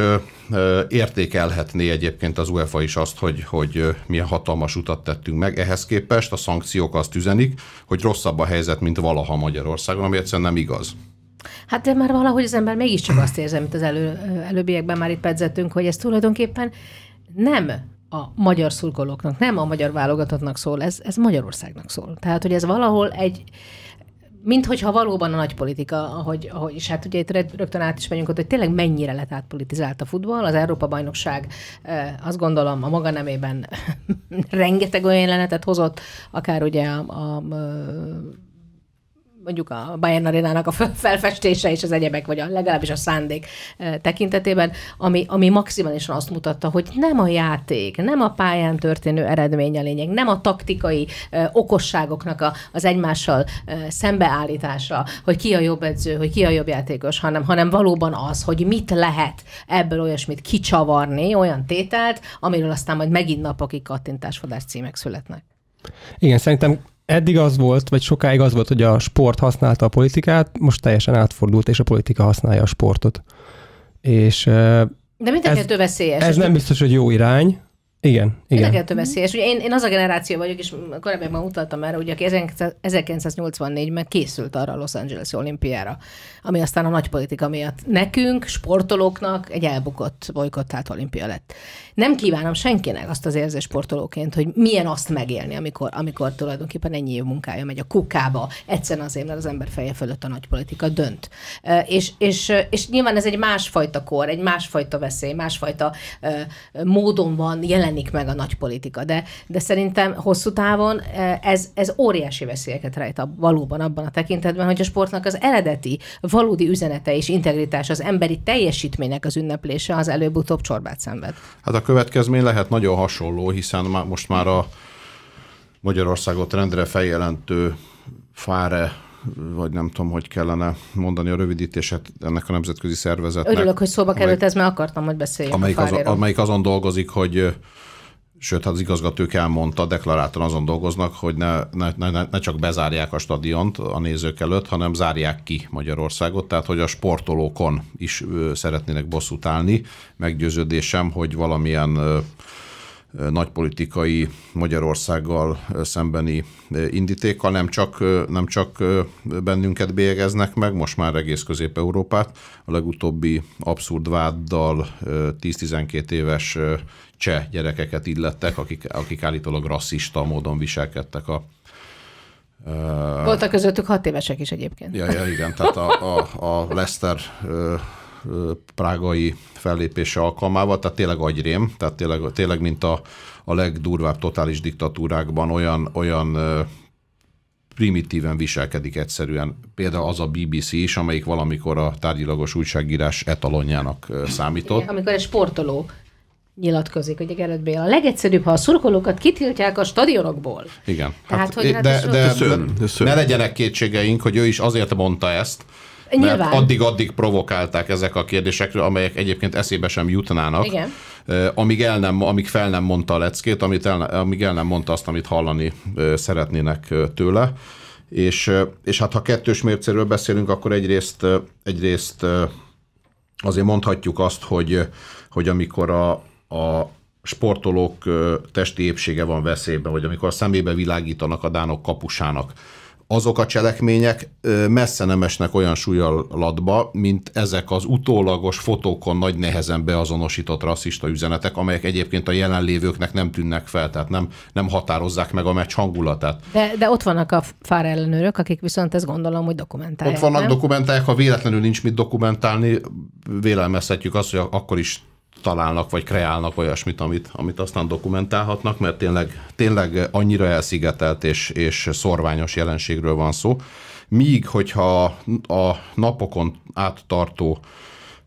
értékelhetné egyébként az UEFA is azt, hogy, hogy milyen hatalmas utat tettünk meg. Ehhez képest a szankciók azt üzenik, hogy rosszabb a helyzet, mint valaha Magyarországon, ami egyszerűen nem igaz. Hát de már valahogy az ember mégiscsak azt érzi, mint az elő, előbbiekben már itt pedzettünk, hogy ez tulajdonképpen nem a magyar szurkolóknak, nem a magyar válogatottnak szól, ez, ez Magyarországnak szól. Tehát, hogy ez valahol egy, mint hogyha valóban a nagy politika, ahogy, ahogy és hát ugye itt rögtön át is megyünk ott, hogy tényleg mennyire lett átpolitizált a futball. Az Európa-bajnokság azt gondolom a maga nemében [laughs] rengeteg olyan jelenetet hozott, akár ugye a, a, a mondjuk a Bayern Arénának a felfestése és az egyebek, vagy a, legalábbis a szándék tekintetében, ami, ami maximálisan azt mutatta, hogy nem a játék, nem a pályán történő eredmény a lényeg, nem a taktikai okosságoknak a, az egymással szembeállítása, hogy ki a jobb edző, hogy ki a jobb játékos, hanem, hanem valóban az, hogy mit lehet ebből olyasmit kicsavarni, olyan tételt, amiről aztán majd megint napokig kattintásfodás címek születnek. Igen, szerintem eddig az volt, vagy sokáig az volt, hogy a sport használta a politikát, most teljesen átfordult, és a politika használja a sportot. És de mind a kettő veszélyes. Ez nem biztos, hogy jó irány, igen, igen. Mind a kettő veszélyes. Ugye én, én az a generáció vagyok, és korábban utaltam erre, hogy aki 1984-ben készült arra a Los Angeles olimpiára, ami aztán a nagy politika miatt nekünk, sportolóknak egy elbukott, bolykottált olimpia lett. Nem kívánom senkinek azt az érzés sportolóként, hogy milyen azt megélni, amikor, amikor tulajdonképpen ennyi év munkája megy a kukába, egyszerűen azért, mert az ember feje fölött a nagy politika dönt. És, és, és nyilván ez egy másfajta kor, egy másfajta veszély, másfajta módon van jelen jelenik meg a nagy politika. De, de szerintem hosszú távon ez, ez óriási veszélyeket rejt a, valóban abban a tekintetben, hogy a sportnak az eredeti, valódi üzenete és integritás, az emberi teljesítménynek az ünneplése az előbb-utóbb csorbát szenved. Hát a következmény lehet nagyon hasonló, hiszen most már a Magyarországot rendre feljelentő FARE, vagy nem tudom, hogy kellene mondani a rövidítését ennek a nemzetközi szervezetnek. Örülök, hogy szóba került, ez mert akartam, hogy beszéljünk amelyik, az, amelyik azon dolgozik, hogy sőt, hát az igazgatók elmondta, deklaráltan azon dolgoznak, hogy ne, ne, ne, ne csak bezárják a stadiont a nézők előtt, hanem zárják ki Magyarországot, tehát hogy a sportolókon is szeretnének bosszút állni. Meggyőződésem, hogy valamilyen nagypolitikai Magyarországgal szembeni indítékkal nem csak, nem csak bennünket bélyegeznek meg, most már egész Közép-Európát. A legutóbbi abszurd váddal ö, 10-12 éves cseh gyerekeket illettek, akik, akik állítólag rasszista módon viselkedtek a Voltak közöttük hat évesek is egyébként. Ja, ja igen, tehát a, a, a ö, prágai fellépése alkalmával, tehát tényleg agyrém, tehát tényleg, tényleg mint a, a legdurvább totális diktatúrákban olyan, olyan primitíven viselkedik egyszerűen. Például az a BBC is, amelyik valamikor a tárgyilagos újságírás etalonjának számított. Amikor egy sportoló nyilatkozik, hogy Gerett Béla, a legegyszerűbb, ha a szurkolókat kitiltják a stadionokból. Igen. Tehát, hogy hát de, ez de, szörny, ez szörny. ne legyenek kétségeink, hogy ő is azért mondta ezt, Nyilván. mert addig-addig provokálták ezek a kérdésekről, amelyek egyébként eszébe sem jutnának, Igen. amíg, el nem, amíg fel nem mondta a leckét, amit el, amíg el nem mondta azt, amit hallani szeretnének tőle. És, és hát ha kettős mércéről beszélünk, akkor egyrészt, egyrészt azért mondhatjuk azt, hogy, hogy amikor a, a sportolók testi épsége van veszélyben, vagy amikor a szemébe világítanak a dánok kapusának, azok a cselekmények messze nem esnek olyan súlyalatba, mint ezek az utólagos fotókon nagy nehezen beazonosított rasszista üzenetek, amelyek egyébként a jelenlévőknek nem tűnnek fel, tehát nem, nem határozzák meg a meccs hangulatát. De, de ott vannak a FAR ellenőrök, akik viszont ezt gondolom, hogy dokumentálják. Ott vannak nem? dokumentálják, ha véletlenül nincs mit dokumentálni, vélelmezhetjük azt, hogy akkor is találnak, vagy kreálnak olyasmit, amit, amit aztán dokumentálhatnak, mert tényleg, tényleg annyira elszigetelt és, és szorványos jelenségről van szó. Míg, hogyha a napokon áttartó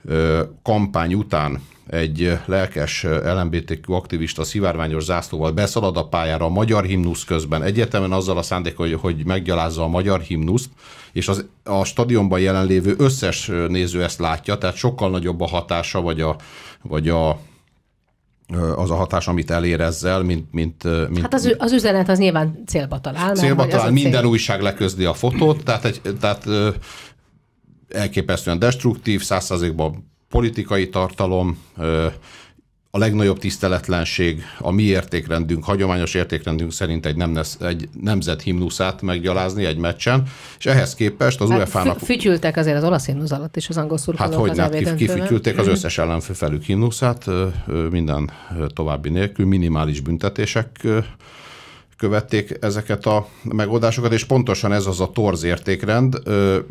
ö, kampány után egy lelkes LMBTQ aktivista szivárványos zászlóval beszalad a pályára a magyar himnusz közben, egyértelműen azzal a szándék, hogy, hogy meggyalázza a magyar himnuszt, és az, a stadionban jelenlévő összes néző ezt látja, tehát sokkal nagyobb a hatása, vagy a, vagy a az a hatás, amit elér ezzel, mint, mint, mint Hát az, az üzenet az nyilván célba talál. célba talál, cél. minden újság leközdi a fotót, tehát, egy, tehát elképesztően destruktív, százszázalékban politikai tartalom, a legnagyobb tiszteletlenség a mi értékrendünk, hagyományos értékrendünk szerint egy, nemnes, egy nemzet himnuszát meggyalázni egy meccsen, és ehhez képest az Hát UEFA-nak fü- fütyültek azért az olasz himnusz alatt is az angol szurkolók Hát hogy kif- döntőben. kifütyülték az összes ellenfő felük himnuszát, minden további nélkül, minimális büntetések követték ezeket a megoldásokat, és pontosan ez az a torz értékrend.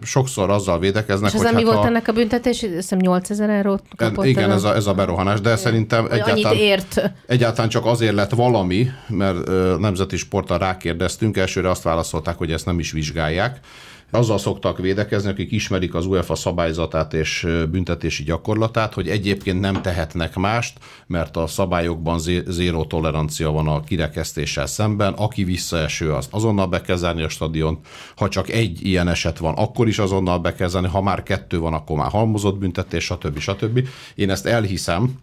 Sokszor azzal védekeznek, És hogy mi hát volt ha, ennek a büntetés? Hiszem 8000 eurót kapott. igen, ez a, ez a berohanás, de szerintem Hogy annyit egyáltalán, ért. egyáltalán csak azért lett valami, mert nemzeti sporttal rákérdeztünk, elsőre azt válaszolták, hogy ezt nem is vizsgálják. Azzal szoktak védekezni, akik ismerik az UEFA szabályzatát és büntetési gyakorlatát, hogy egyébként nem tehetnek mást, mert a szabályokban zé- zéró tolerancia van a kirekesztéssel szemben. Aki visszaeső, azt azonnal be kell zárni a stadiont. Ha csak egy ilyen eset van, akkor is azonnal be kell zárni. Ha már kettő van, akkor már halmozott büntetés, stb. stb. Én ezt elhiszem,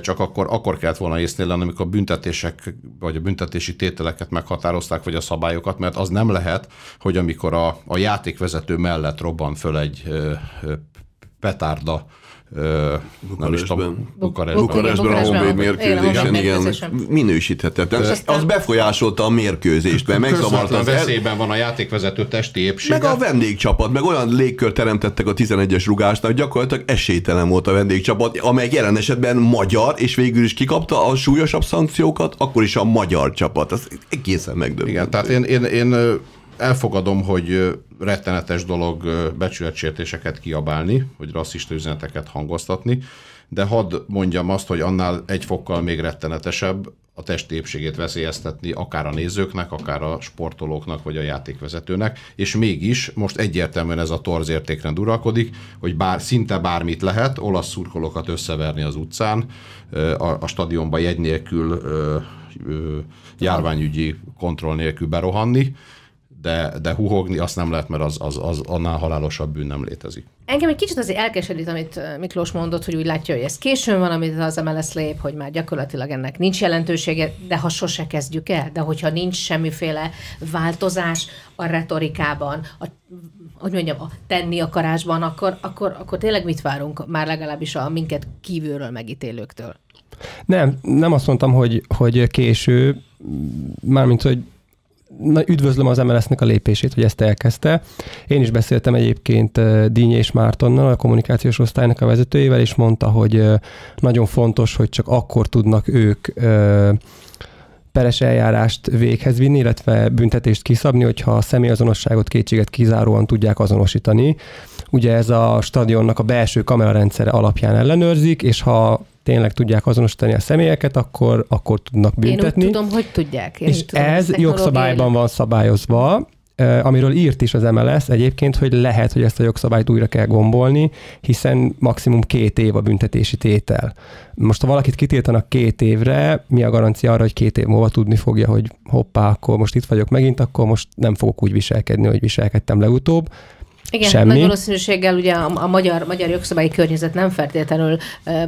csak akkor, akkor kellett volna észnél lenni, amikor a büntetések, vagy a büntetési tételeket meghatározták, vagy a szabályokat, mert az nem lehet, hogy amikor a, a játékvezető mellett robban föl egy petárda, nem is tudom, Bukarestben. Bukarestben a Honvéd mérkőzésen, igen, minősíthetetlen. Az befolyásolta a mérkőzést, mert megzavarta veszélyben van a játékvezető testi épsége. Meg a vendégcsapat, meg olyan légkör teremtettek a 11-es rugásnak, gyakorlatilag esélytelen volt a vendégcsapat, amely jelen esetben magyar, és végül is kikapta a súlyosabb szankciókat, akkor is a magyar csapat. Az egészen megdöbbentő. Igen, tehát én, én, én elfogadom, hogy rettenetes dolog becsületsértéseket kiabálni, hogy rasszista üzeneteket hangoztatni, de hadd mondjam azt, hogy annál egy fokkal még rettenetesebb a testi épségét veszélyeztetni akár a nézőknek, akár a sportolóknak, vagy a játékvezetőnek, és mégis most egyértelműen ez a torz értékrend uralkodik, hogy bár szinte bármit lehet, olasz szurkolókat összeverni az utcán, a, a stadionba jegy nélkül, járványügyi kontroll nélkül berohanni, de, de huhogni azt nem lehet, mert az, az, az annál halálosabb bűn nem létezik. Engem egy kicsit azért elkeserít, amit Miklós mondott, hogy úgy látja, hogy ez későn van, amit az MLS lép, hogy már gyakorlatilag ennek nincs jelentősége, de ha sose kezdjük el, de hogyha nincs semmiféle változás a retorikában, a, hogy mondjam, a tenni akarásban, akkor, akkor, akkor tényleg mit várunk már legalábbis a minket kívülről megítélőktől? Nem, nem azt mondtam, hogy, hogy késő, mármint, hogy na, üdvözlöm az MLS-nek a lépését, hogy ezt elkezdte. Én is beszéltem egyébként Díny és Mártonnal, a kommunikációs osztálynak a vezetőjével, és mondta, hogy nagyon fontos, hogy csak akkor tudnak ők peres eljárást véghez vinni, illetve büntetést kiszabni, hogyha a személyazonosságot, kétséget kizáróan tudják azonosítani. Ugye ez a stadionnak a belső kamerarendszere alapján ellenőrzik, és ha tényleg tudják azonosítani a személyeket, akkor, akkor tudnak büntetni. Én úgy tudom, hogy tudják. Én és tudom, ez jogszabályban van szabályozva, amiről írt is az MLS egyébként, hogy lehet, hogy ezt a jogszabályt újra kell gombolni, hiszen maximum két év a büntetési tétel. Most ha valakit kitiltanak két évre, mi a garancia arra, hogy két év múlva tudni fogja, hogy hoppá, akkor most itt vagyok megint, akkor most nem fogok úgy viselkedni, hogy viselkedtem legutóbb. Igen, Semmi. nagy valószínűséggel ugye a, a magyar, magyar jogszabályi környezet nem feltétlenül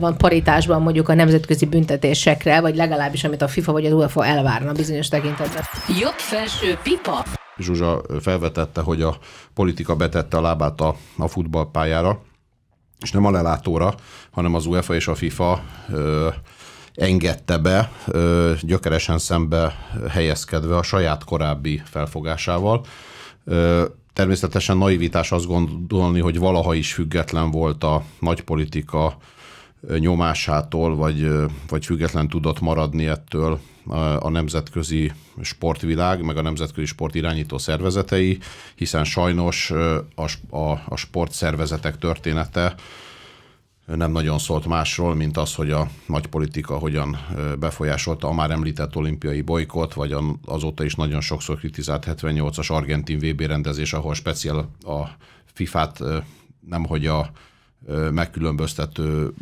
van paritásban mondjuk a nemzetközi büntetésekre, vagy legalábbis amit a FIFA vagy az UEFA elvárna bizonyos tekintetben. Jobb felső pipa. Zsuzsa felvetette, hogy a politika betette a lábát a, a futballpályára, és nem a lelátóra, hanem az UEFA és a FIFA ö, engedte be, ö, gyökeresen szembe helyezkedve a saját korábbi felfogásával. Ö, természetesen naivitás azt gondolni, hogy valaha is független volt a nagypolitika nyomásától, vagy, vagy független tudott maradni ettől a nemzetközi sportvilág, meg a nemzetközi sport irányító szervezetei, hiszen sajnos a, a, a sportszervezetek története nem nagyon szólt másról, mint az, hogy a nagy politika hogyan befolyásolta a már említett olimpiai bolykot, vagy azóta is nagyon sokszor kritizált 78-as argentin VB rendezés, ahol speciál a FIFA-t nemhogy a megkülönböztető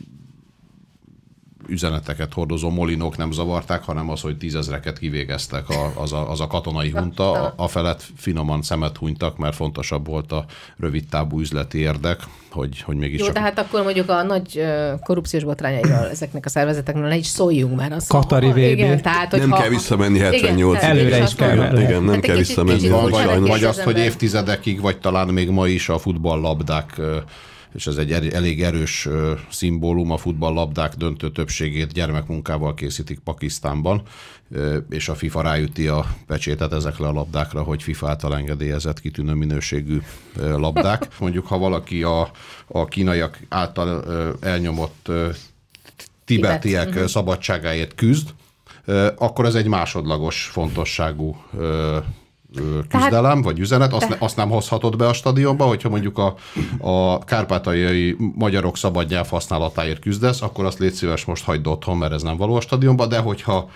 üzeneteket hordozó molinók nem zavarták, hanem az, hogy tízezreket kivégeztek a, az, a, az a katonai hunta, a, a felett finoman szemet hunytak, mert fontosabb volt a rövid távú üzleti érdek, hogy, hogy mégis Jó, csak... tehát akkor mondjuk a nagy korrupciós botrányairól ezeknek a szervezetekről ne is szóljunk már. Az, Katari VB. Igen, tehát, hogy Nem ha, kell visszamenni 78 tehát Előre is kell. Igen, nem Hát kell visszamenni, Vagy, vagy, azt, hogy évtizedekig, vagy talán még ma is a futballlabdák, és ez egy el- elég erős szimbólum, a futballlabdák döntő többségét gyermekmunkával készítik Pakisztánban, és a FIFA ráüti a pecsétet ezekre a labdákra, hogy FIFA által engedélyezett kitűnő minőségű labdák. [laughs] Mondjuk, ha valaki a, a kínaiak által elnyomott tibetiek Tibet. szabadságáért küzd, akkor ez egy másodlagos fontosságú küzdelem, vagy üzenet, azt, ne, azt nem hozhatod be a stadionba, hogyha mondjuk a, a kárpátaljai magyarok szabad nyelv használatáért küzdesz, akkor azt légy szíves most hagyd otthon, mert ez nem való a stadionba, de hogyha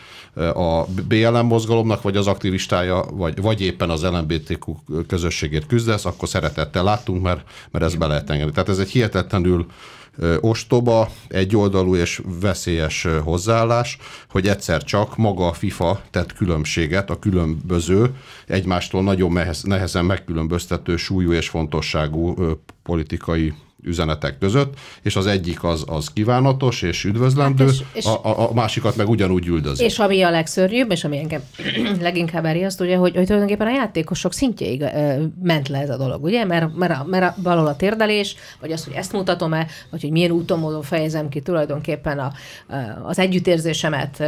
a BLM mozgalomnak, vagy az aktivistája, vagy, vagy éppen az LMBTQ közösségért küzdesz, akkor szeretettel láttunk, mert, mert ez be lehet engedni. Tehát ez egy hihetetlenül ö, ostoba, egyoldalú és veszélyes hozzáállás, hogy egyszer csak maga a FIFA tett különbséget a különböző, egymástól nagyon nehezen megkülönböztető súlyú és fontosságú politikai üzenetek között, és az egyik az, az kívánatos és üdvözlendő, Hát és- és- a, a, a másikat meg ugyanúgy üldözi. És ami a legszörnyűbb, és ami engem [clears throat] leginkább eriaszt, ugye, hogy, hogy tulajdonképpen a játékosok szintjéig ö, ment le ez a dolog, ugye? Mert, mert, a, mert a, valahol a térdelés, vagy az, hogy ezt mutatom-e, vagy hogy milyen úton módon fejezem ki tulajdonképpen a, a, az együttérzésemet,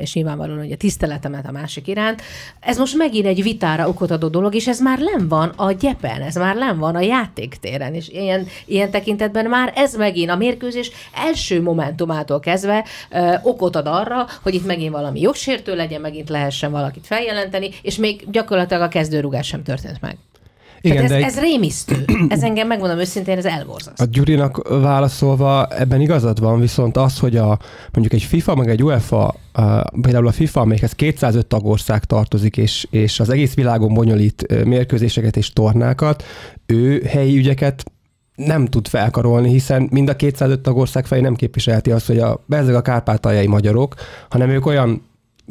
és nyilvánvalóan ugye tiszteletemet a másik iránt. Ez most megint egy vitára okot adó dolog, és ez már nem van a gyepen, ez már nem van a játéktéren, és ilyen, ilyen tekintetben már ez megint a mérkőzés első momentumától kezdve ö, okot ad arra, hogy itt megint valami jogsértő legyen, megint lehessen valakit feljelenteni, és még gyakorlatilag a kezdőrugás sem történt meg. Igen, Tehát de ez, egy- ez rémisztő. [clears throat] Ez engem megmondom őszintén, ez elborzaszt. A Gyurinak válaszolva ebben igazad van, viszont az, hogy a, mondjuk egy FIFA, meg egy UEFA, a, például a FIFA, amelyikhez 205 tagország tartozik, és, és az egész világon bonyolít mérkőzéseket és tornákat, ő helyi ügyeket nem tud felkarolni, hiszen mind a 205 tagország felé nem képviselheti azt, hogy a, ezek a kárpátaljai magyarok, hanem ők olyan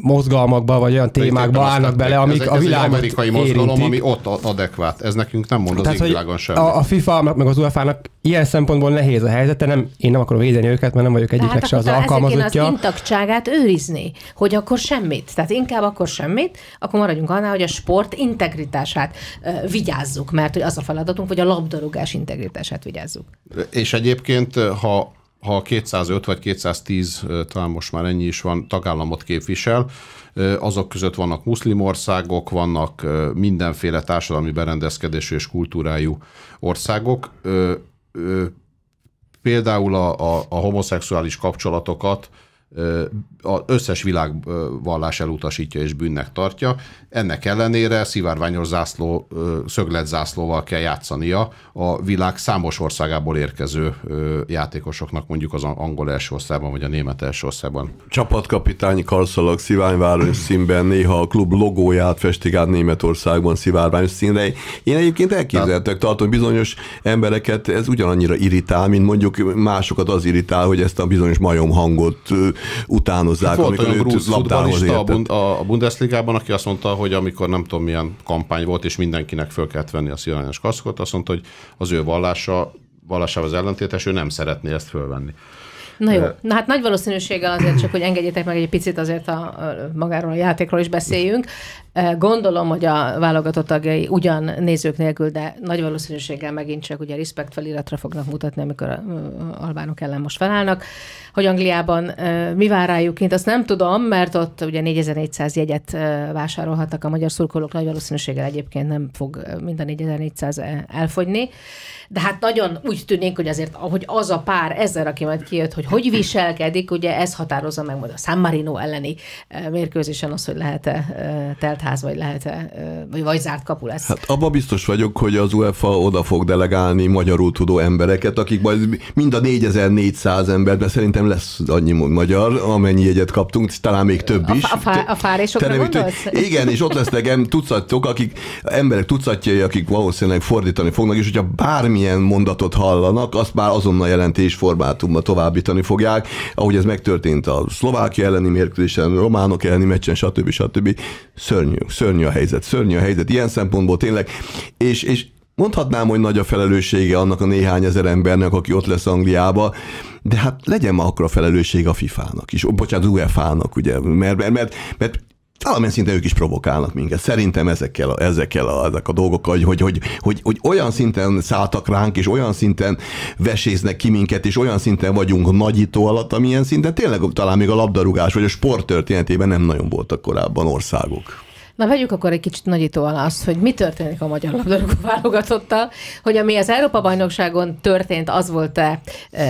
mozgalmakba, vagy olyan témákba állnak bele, amik ez, a ez világot amerikai mozgalom, érintik. ami ott adekvát. Ez nekünk nem mond az Tehát, hogy égvilágon semmit. a, a FIFA meg az UEFA-nak ilyen szempontból nehéz a helyzete, nem, én nem akarom védeni őket, mert nem vagyok egyiknek se az kéne az alkalmazottja. intaktságát őrizni, hogy akkor semmit. Tehát inkább akkor semmit, akkor maradjunk annál, hogy a sport integritását uh, vigyázzuk, mert hogy az a feladatunk, hogy a labdarúgás integritását vigyázzuk. És egyébként, ha, ha 205 vagy 210, talán most már ennyi is van, tagállamot képvisel, azok között vannak muszlim országok, vannak mindenféle társadalmi berendezkedésű és kultúrájú országok. Például a, a, a homoszexuális kapcsolatokat az összes világvallás elutasítja és bűnnek tartja. Ennek ellenére szivárványos zászló, szögletzászlóval kell játszania a világ számos országából érkező játékosoknak, mondjuk az angol első osztályban, vagy a német első osztályban. Csapatkapitányi karszalag szivárványos színben, néha a klub logóját festik át Németországban szivárványos színre. Én egyébként elképzelhetek tartom, bizonyos embereket ez ugyanannyira irritál, mint mondjuk másokat az irritál, hogy ezt a bizonyos majom hangot utánozzák, Hát volt olyan grúz labdához futballista a, Bundesligában, aki azt mondta, hogy amikor nem tudom milyen kampány volt, és mindenkinek föl kellett venni a szivárványos kaszkot, azt mondta, hogy az ő vallása, vallásával az ellentétes, ő nem szeretné ezt fölvenni. Na jó, na hát nagy valószínűséggel azért csak, hogy engedjétek meg egy picit azért a, a magáról a játékról is beszéljünk. Gondolom, hogy a válogatott tagjai ugyan nézők nélkül, de nagy valószínűséggel megint csak ugye respect feliratra fognak mutatni, amikor a, albánok ellen most felállnak. Hogy Angliában mi vár rájuk kint, azt nem tudom, mert ott ugye 4400 jegyet vásárolhattak a magyar szurkolók, nagy valószínűséggel egyébként nem fog mind a 4400 elfogyni. De hát nagyon úgy tűnik, hogy azért, ahogy az a pár ezer, aki majd kijött, hogy hogy viselkedik, ugye ez határozza meg majd a San Marino elleni mérkőzésen az, hogy lehet-e eh, teltház, vagy lehet-e, eh, vagy, vagy zárt kapu lesz. Hát abban biztos vagyok, hogy az UEFA oda fog delegálni magyarul tudó embereket, akik majd mind a 4400 emberben szerintem lesz annyi magyar, amennyi jegyet kaptunk, talán még több is. a, fá, a fárésokra Te gondolsz? Igen, és ott lesznek tucatok, akik, emberek tucatjai, akik valószínűleg fordítani fognak, és hogyha bármilyen mondatot hallanak, azt már azonnal jelentés formátumban továbbítani fogják, ahogy ez megtörtént a szlovákia elleni mérkőzésen, a románok elleni meccsen, stb. stb. Szörnyű, szörnyű a helyzet, szörnyű a helyzet ilyen szempontból tényleg, és, és mondhatnám, hogy nagy a felelőssége annak a néhány ezer embernek, aki ott lesz Angliába, de hát legyen ma akkor a felelőssége a FIFA-nak is, bocsánat, az UEFA-nak, ugye, mert, mert, mert, mert valamilyen szinten ők is provokálnak minket. Szerintem ezekkel a, ezekkel a, ezek a dolgokkal, hogy, hogy, hogy, hogy, hogy olyan szinten szálltak ránk, és olyan szinten veséznek ki minket, és olyan szinten vagyunk nagyító alatt, amilyen szinten tényleg talán még a labdarúgás vagy a sport történetében nem nagyon voltak korábban országok. Na vegyük akkor egy kicsit nagyító alá azt, hogy mi történik a magyar labdarúgó válogatottal, hogy ami az Európa-bajnokságon történt, az volt-e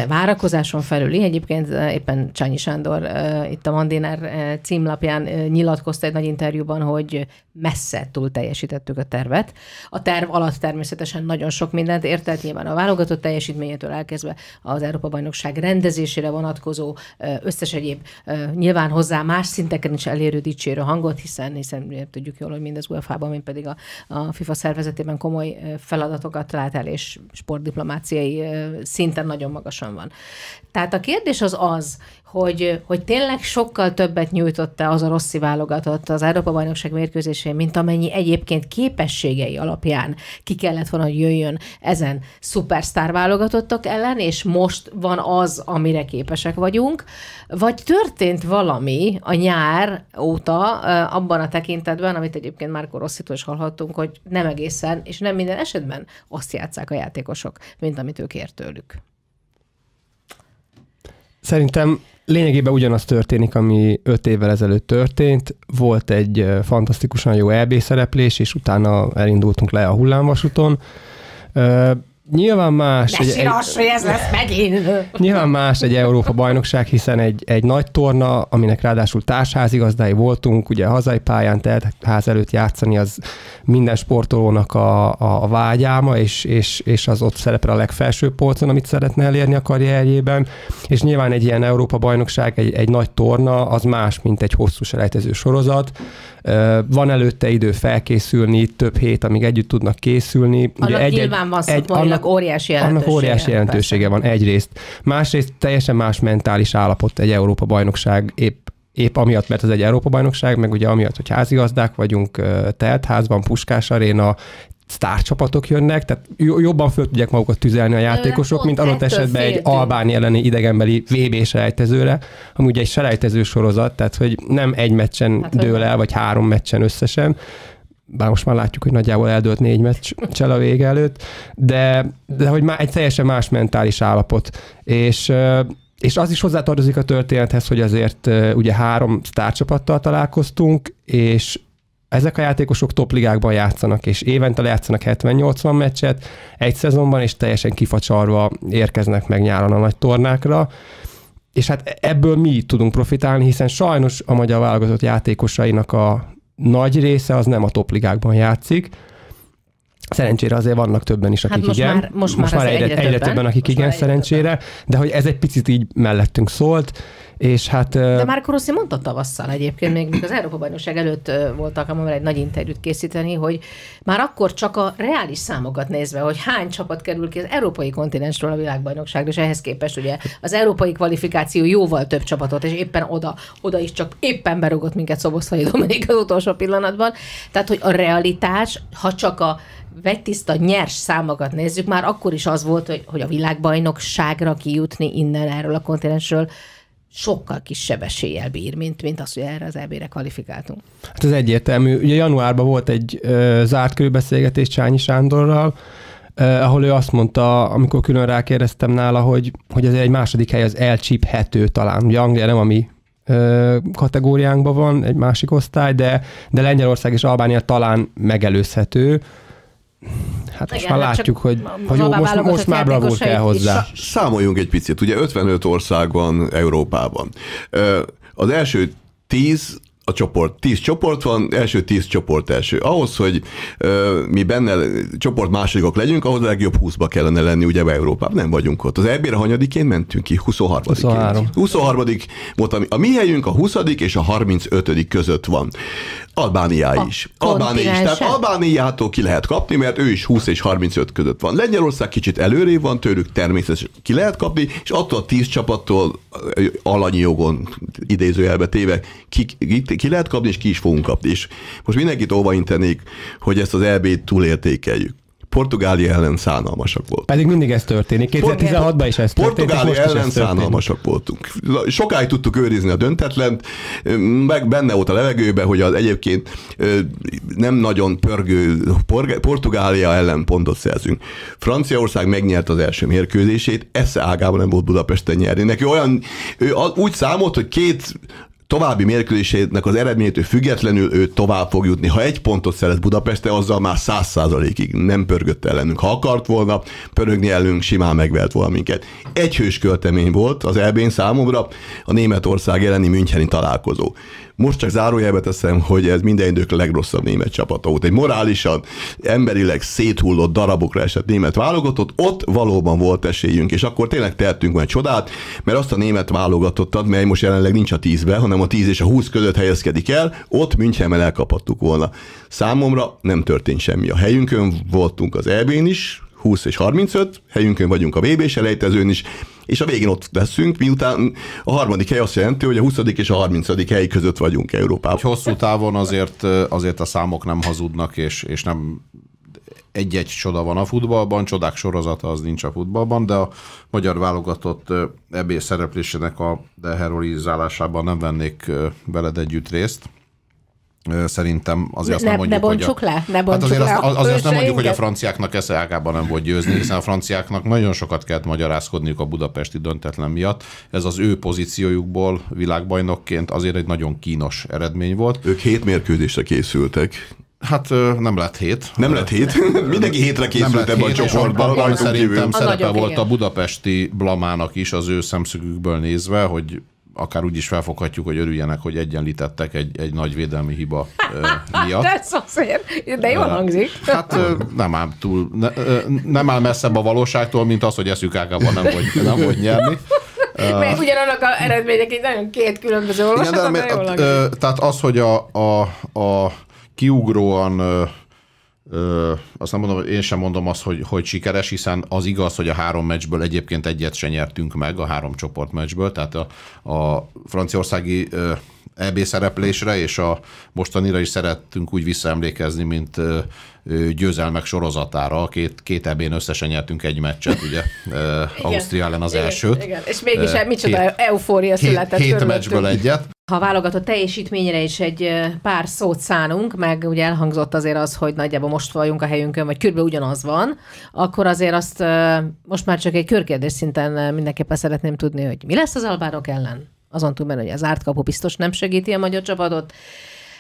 várakozáson felüli. Egyébként e, éppen Csányi Sándor e, itt a Mandiner e, címlapján nyilatkozta egy nagy interjúban, hogy messze túl teljesítettük a tervet. A terv alatt természetesen nagyon sok mindent értett, nyilván a válogatott teljesítményétől elkezdve az Európa-bajnokság rendezésére vonatkozó összes egyéb nyilván hozzá más szinteken is elérő dicsérő hangot, hiszen, hiszen tudjuk jól, hogy mindez UEFA-ban, mint pedig a, a FIFA szervezetében komoly feladatokat lát el, és sportdiplomáciai szinten nagyon magasan van. Tehát a kérdés az az, hogy, hogy tényleg sokkal többet nyújtott-e az a Rossi válogatott az Európa-bajnokság mérkőzésén, mint amennyi egyébként képességei alapján ki kellett volna, hogy jöjjön ezen szupersztár válogatottak ellen, és most van az, amire képesek vagyunk, vagy történt valami a nyár óta abban a tekintetben, amit egyébként Márko Rosszitól is hallhattunk, hogy nem egészen, és nem minden esetben azt játszák a játékosok, mint amit ők ért tőlük. Szerintem lényegében ugyanaz történik, ami öt évvel ezelőtt történt. Volt egy fantasztikusan jó EB szereplés, és utána elindultunk le a hullámvasúton. Nyilván más. Ne sírass, hogy ez lesz megint! Nyilván más egy Európa bajnokság, hiszen egy, egy nagy torna, aminek ráadásul társházigazdái voltunk, ugye hazai pályán telt ház előtt játszani, az minden sportolónak a, a, a vágyáma, és, és, és az ott szerepel a legfelső polcon, amit szeretne elérni a karrierjében, és nyilván egy ilyen Európa bajnokság, egy, egy nagy torna, az más, mint egy hosszú selejtező sorozat. Van előtte idő felkészülni, több hét, amíg együtt tudnak készülni. Annak egy, nyilván van szakmailag óriási jelentősége. Annak óriási jelentősége persze. van egyrészt. Másrészt teljesen más mentális állapot egy Európa bajnokság épp épp amiatt, mert ez egy Európa-bajnokság, meg ugye amiatt, hogy házigazdák vagyunk, teltházban, Puskás Aréna, sztárcsapatok jönnek, tehát jobban föl tudják magukat tüzelni a játékosok, mint adott esetben egy Albáni elleni idegenbeli VB selejtezőre, ami ugye egy selejtező sorozat, tehát hogy nem egy meccsen hát, dől el, vagy három meccsen összesen, bár most már látjuk, hogy nagyjából eldőlt négy meccsel a vége előtt, de, de hogy már egy teljesen más mentális állapot. És és az is hozzátartozik a történethez, hogy azért ugye három sztárcsapattal találkoztunk, és ezek a játékosok topligákban játszanak, és évente lejátszanak 70-80 meccset egy szezonban, és teljesen kifacsarva érkeznek meg nyáron a nagy tornákra. És hát ebből mi tudunk profitálni, hiszen sajnos a magyar válogatott játékosainak a nagy része az nem a topligákban játszik, Szerencsére azért vannak többen is, akik hát most igen. Már, most, most már, már egyre, egyre, többen, egyre többen, akik igen, szerencsére, többen. de hogy ez egy picit így mellettünk szólt, és hát... De már Rossi mondta tavasszal egyébként, még, az Európa-bajnokság előtt voltak amúgy egy nagy interjút készíteni, hogy már akkor csak a reális számokat nézve, hogy hány csapat kerül ki az európai kontinensről a világbajnokságra, és ehhez képest ugye az európai kvalifikáció jóval több csapatot, és éppen oda, oda is csak éppen berugott minket Szoboszlai Dominik az utolsó pillanatban. Tehát, hogy a realitás, ha csak a vegytiszta nyers számokat nézzük, már akkor is az volt, hogy, hogy a világbajnokságra kijutni innen erről a kontinensről sokkal kisebb eséllyel bír, mint, mint az, hogy erre az EB-re kvalifikáltunk. Hát ez egyértelmű. Ugye januárban volt egy ö, zárt körülbeszélgetés Csányi Sándorral, Uh, ahol ő azt mondta, amikor külön rákérdeztem nála, hogy, hogy ez egy második hely az elcsíphető talán. Ugye Anglia nem a mi uh, kategóriánkban van, egy másik osztály, de, de Lengyelország és Albánia talán megelőzhető. Hát most Igen, már hát látjuk, hogy, hogy jó, most, most már bravúr kell hozzá. Számoljunk egy picit, ugye 55 ország van Európában. Az első 10 a csoport, 10 csoport van, első 10 csoport első. Ahhoz, hogy ö, mi benne csoport másodikok legyünk, ahhoz a legjobb 20-ba kellene lenni ugye Európában. Nem vagyunk ott. Az EB-re hanyadikén mentünk ki? 23. 23. 23. volt a, a mi helyünk a 20. és a 35. között van. Albániá is. Albánia is. Tehát Albániától ki lehet kapni, mert ő is 20 és 35 között van. Lengyelország kicsit előrébb van tőlük, természetesen ki lehet kapni, és attól a 10 csapattól alanyi jogon idézőjelbe téve ki, ki, ki lehet kapni, és ki is fogunk kapni. És most mindenkit óvaintenék, hogy ezt az EB-t túlértékeljük. Portugália ellen szánalmasak voltunk. Pedig mindig ez történik. 2016-ban is ez történt. Portugália ellen szánalmasak voltunk. Sokáig tudtuk őrizni a döntetlent, meg benne volt a levegőben, hogy az egyébként nem nagyon pörgő Portugália ellen pontot szerzünk. Franciaország megnyert az első mérkőzését, esze ágában nem volt Budapesten nyerni. Neki olyan, ő úgy számolt, hogy két további mérkőzésének az eredményétől függetlenül ő tovább fog jutni. Ha egy pontot szerez Budapeste, azzal már száz százalékig nem pörgött ellenünk. Ha akart volna pörögni ellenünk, simán megvert volna minket. Egy hős költemény volt az elbén számomra a Németország elleni Müncheni találkozó. Most csak zárójelbe teszem, hogy ez minden idők legrosszabb német csapata volt. Egy morálisan, emberileg széthullott darabokra esett német válogatott, ott valóban volt esélyünk, és akkor tényleg tettünk majd csodát, mert azt a német válogatottat, mely most jelenleg nincs a tízbe, hanem a 10 és a 20 között helyezkedik el, ott Münchenben elkaphattuk volna. Számomra nem történt semmi. A helyünkön voltunk az EB-n is, 20 és 35, helyünkön vagyunk a VB selejtezőn is, és a végén ott leszünk, miután a harmadik hely azt jelenti, hogy a 20. és a 30. hely között vagyunk Európában. Hosszú távon azért, azért a számok nem hazudnak, és, és nem egy-egy csoda van a futballban, csodák sorozata az nincs a futballban, de a magyar válogatott EB szereplésének a deheroizálásában nem vennék veled együtt részt. Szerintem azért azt ne, nem mondjuk, ne hogy a, le, ne hát azért, le azt, azért azt nem mondjuk, hogy a franciáknak esze ágában nem volt győzni, hiszen a franciáknak nagyon sokat kellett magyarázkodniuk a budapesti döntetlen miatt. Ez az ő pozíciójukból világbajnokként azért egy nagyon kínos eredmény volt. Ők hét mérkőzésre készültek. Hát nem lett hét. Nem lett hét? [laughs] Mindenki hétre készült ebben a csoportban. Szerintem szerepe volt a budapesti blamának is az ő szemszögükből nézve, hogy akár úgy is felfoghatjuk, hogy örüljenek, hogy egyenlítettek egy, egy nagy védelmi hiba [laughs] miatt. De ez azért, de jól hangzik. Hát nem áll túl, ne, nem áll messzebb a valóságtól, mint az, hogy eszük ágában nem [laughs] volt, nem volt nyerni. Mert ugyanannak a eredmények egy nagyon két különböző olvasat, Tehát az, hogy a, a, a kiugróan Ö, azt nem mondom, én sem mondom azt, hogy, hogy sikeres, hiszen az igaz, hogy a három meccsből egyébként egyet se nyertünk meg, a három csoport meccsből, tehát a, a franciaországi ö, EB szereplésre és a mostanira is szerettünk úgy visszaemlékezni, mint ö, győzelmek sorozatára. Két, két EB-n összesen nyertünk egy meccset, ugye Ausztria ellen az igen, elsőt. Igen. És mégis Ö, micsoda hét- eufória Hét, született hét körülöttünk. meccsből egyet. Ha válogatott teljesítményre is egy pár szót szánunk, meg ugye elhangzott azért az, hogy nagyjából most vagyunk a helyünkön, vagy körülbelül ugyanaz van, akkor azért azt most már csak egy körkérdés szinten mindenképpen szeretném tudni, hogy mi lesz az albánok ellen? Azon túl, hogy az árt kapu biztos nem segíti a magyar csapatot.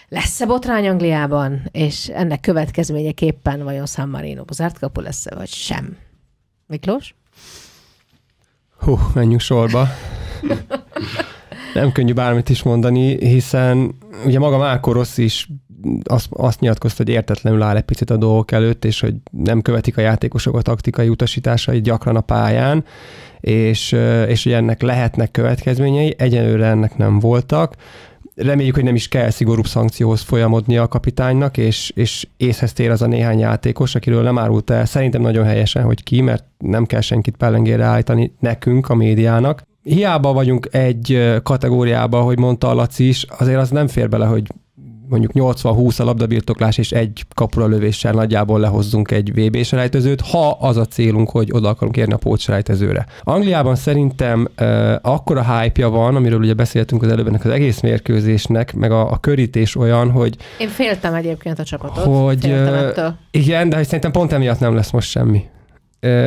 Lesz-e botrány Angliában, és ennek következményeképpen vajon San Marino zárt kapu lesz-e, vagy sem? Miklós? Hú, menjünk sorba. [laughs] Nem könnyű bármit is mondani, hiszen ugye maga Márko Rossi is azt, azt nyilatkozta, hogy értetlenül áll egy picit a dolgok előtt, és hogy nem követik a játékosok a taktikai utasításait gyakran a pályán, és, és hogy ennek lehetnek következményei, egyelőre ennek nem voltak. Reméljük, hogy nem is kell szigorúbb szankcióhoz folyamodnia a kapitánynak, és, és észhez tér az a néhány játékos, akiről nem árult el szerintem nagyon helyesen, hogy ki, mert nem kell senkit pellengére állítani nekünk, a médiának. Hiába vagyunk egy ö, kategóriában, hogy mondta a Laci is, azért az nem fér bele, hogy mondjuk 80-20 a labdabirtoklás és egy kapura lövéssel nagyjából lehozzunk egy VB selejtezőt, ha az a célunk, hogy oda akarunk érni a pótselejtezőre. Angliában szerintem uh, akkora hype van, amiről ugye beszéltünk az előbb ennek az egész mérkőzésnek, meg a, a körítés olyan, hogy Én féltem egyébként a csapatot. hogy féltem ettől. igen, de hogy szerintem pont emiatt nem lesz most semmi.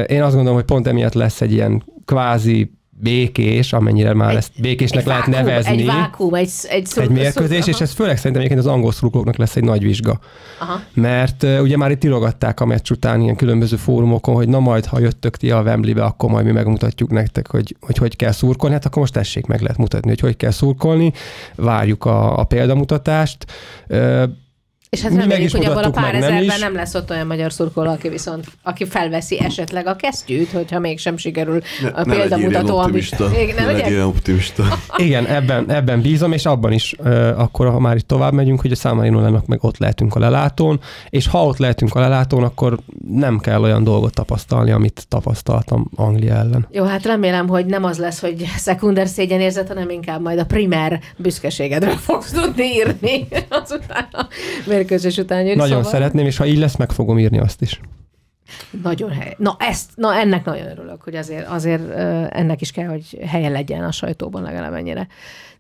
Én azt gondolom, hogy pont emiatt lesz egy ilyen kvázi békés, amennyire már ezt békésnek lehet vákuum, nevezni. Egy vákum, egy, egy, szur, egy mérkőzés, szur- és ez főleg szerintem egyébként az angol szurkolóknak lesz egy nagy vizsga. Aha. Mert uh, ugye már itt tilogatták a meccs után ilyen különböző fórumokon, hogy na majd, ha jöttök ti a Wembleybe, akkor majd mi megmutatjuk nektek, hogy hogy, hogy kell szurkolni. Hát akkor most tessék meg lehet mutatni, hogy hogy kell szurkolni. Várjuk a, a példamutatást. Uh, És hát reméljük, hogy abban a pár nem ezerben is. nem lesz ott olyan magyar szurkoló, aki viszont, aki felveszi esetleg a kesztyűt, hogyha mégsem sikerül a ne példamutató, optimista. Igen, Ne ne legyél ilyen optimista. [laughs] Igen, ebben, ebben bízom, és abban is uh, akkor, ha már itt tovább megyünk, hogy a Számarinólának meg ott lehetünk a lelátón, és ha ott lehetünk a lelátón, akkor nem kell olyan dolgot tapasztalni, amit tapasztaltam Anglia ellen. Jó, hát remélem, hogy nem az lesz, hogy szekunder szégyenérzet, hanem inkább majd a primer büszkeségedről fogsz tudni írni [laughs] azután a mérkőzés után. Gyuri, Nagyon szóval szeretném, és ha így lesz, meg fogom írni azt is. Nagyon hely. Na, ezt, na ennek nagyon örülök, hogy azért, azért ennek is kell, hogy helye legyen a sajtóban legalább ennyire.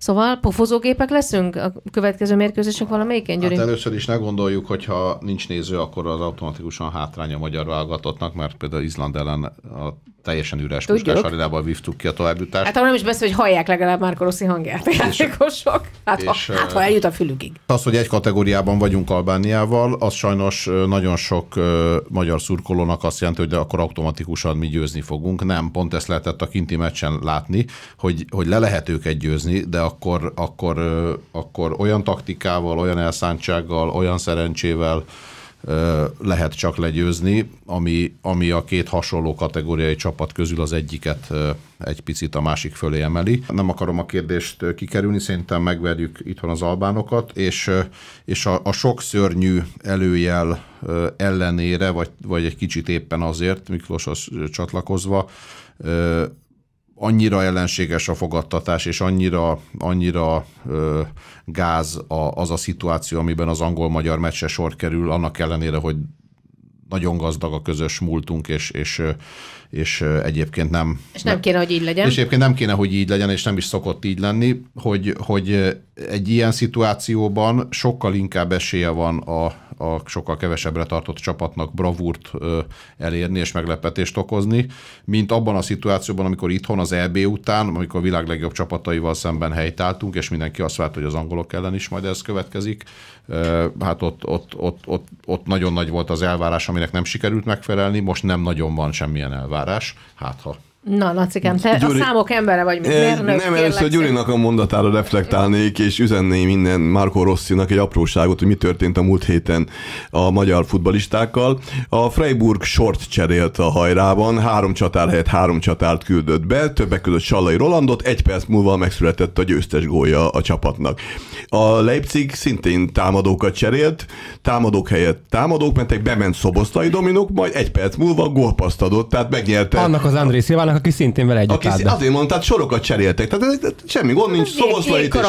Szóval pofozógépek leszünk a következő mérkőzések valamelyiken, Gyuri? Hát először is ne gondoljuk, hogy ha nincs néző, akkor az automatikusan hátránya a magyar válogatottnak, mert például Izland ellen a teljesen üres. Puskás arénával vívtuk ki a továbbjutást. Hát nem is beszél, hogy hallják legalább Márko Rossi hangját a játékosok. Hát, ha, és, hát ö, ha eljut a fülükig. Az, hogy egy kategóriában vagyunk Albániával, az sajnos nagyon sok magyar szurkolónak azt jelenti, hogy de akkor automatikusan mi győzni fogunk. Nem, pont ezt lehetett a kinti meccsen látni, hogy, hogy le lehet őket győzni, de akkor, akkor, akkor olyan taktikával, olyan elszántsággal, olyan szerencsével lehet csak legyőzni, ami, ami a két hasonló kategóriai csapat közül az egyiket egy picit a másik fölé emeli. Nem akarom a kérdést kikerülni, szerintem megverjük itthon az albánokat, és, és a, a sok szörnyű előjel ellenére, vagy, vagy egy kicsit éppen azért, Miklóshoz ö, csatlakozva, annyira ellenséges a fogadtatás, és annyira, annyira ö, gáz a, az a szituáció, amiben az angol-magyar meccse sor kerül, annak ellenére, hogy nagyon gazdag a közös múltunk, és, és, és egyébként nem... És nem kéne, hogy így legyen. És egyébként nem kéne, hogy így legyen, és nem is szokott így lenni, hogy, hogy egy ilyen szituációban sokkal inkább esélye van a, a sokkal kevesebbre tartott csapatnak bravúrt elérni és meglepetést okozni, mint abban a szituációban, amikor itthon az EB után, amikor a világ legjobb csapataival szemben helytáltunk, és mindenki azt várt, hogy az angolok ellen is majd ez következik. Hát ott, ott, ott, ott, ott nagyon nagy volt az elvárás, aminek nem sikerült megfelelni, most nem nagyon van semmilyen elvárás, hát ha Na, Lacikám, te Gyuri- a számok embere vagy, mint mérnök. Nem, kérlek először. Gyurinak a mondatára reflektálnék, és üzenném minden Marco Rossinak egy apróságot, hogy mi történt a múlt héten a magyar futbalistákkal. A Freiburg sort cserélt a hajrában, három csatár helyett három csatárt küldött be, többek között Sallai Rolandot, egy perc múlva megszületett a győztes gólja a csapatnak. A Leipzig szintén támadókat cserélt, támadók helyett támadók mentek, bement Szoboszlai Dominok, majd egy perc múlva gólpaszt adott, tehát megnyerte Annak az André Szilvának, aki szintén vele együtt állt be. azért mondtam, tehát sorokat cseréltek. Tehát ez- ez semmi gond nincs. Szoboszlait és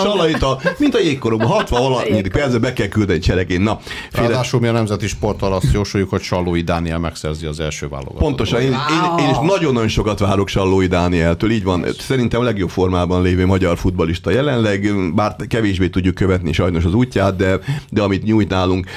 a, mint a jégkorongban. 60 [laughs] valamennyi percben be kell küldeni csereként. Na, féle, Ráadásul mi a Nemzeti Sporttal azt jósoljuk, hogy Sallói Dániel megszerzi az első válogatott. Pontosan, én, én, én is nagyon-nagyon sokat várok Sallói Dánieltől, így van. Szerintem a legjobb formában lévő magyar futbalista jelenleg, bár kevésbé tudjuk követni sajnos az útját, de, de amit nyújt nálunk.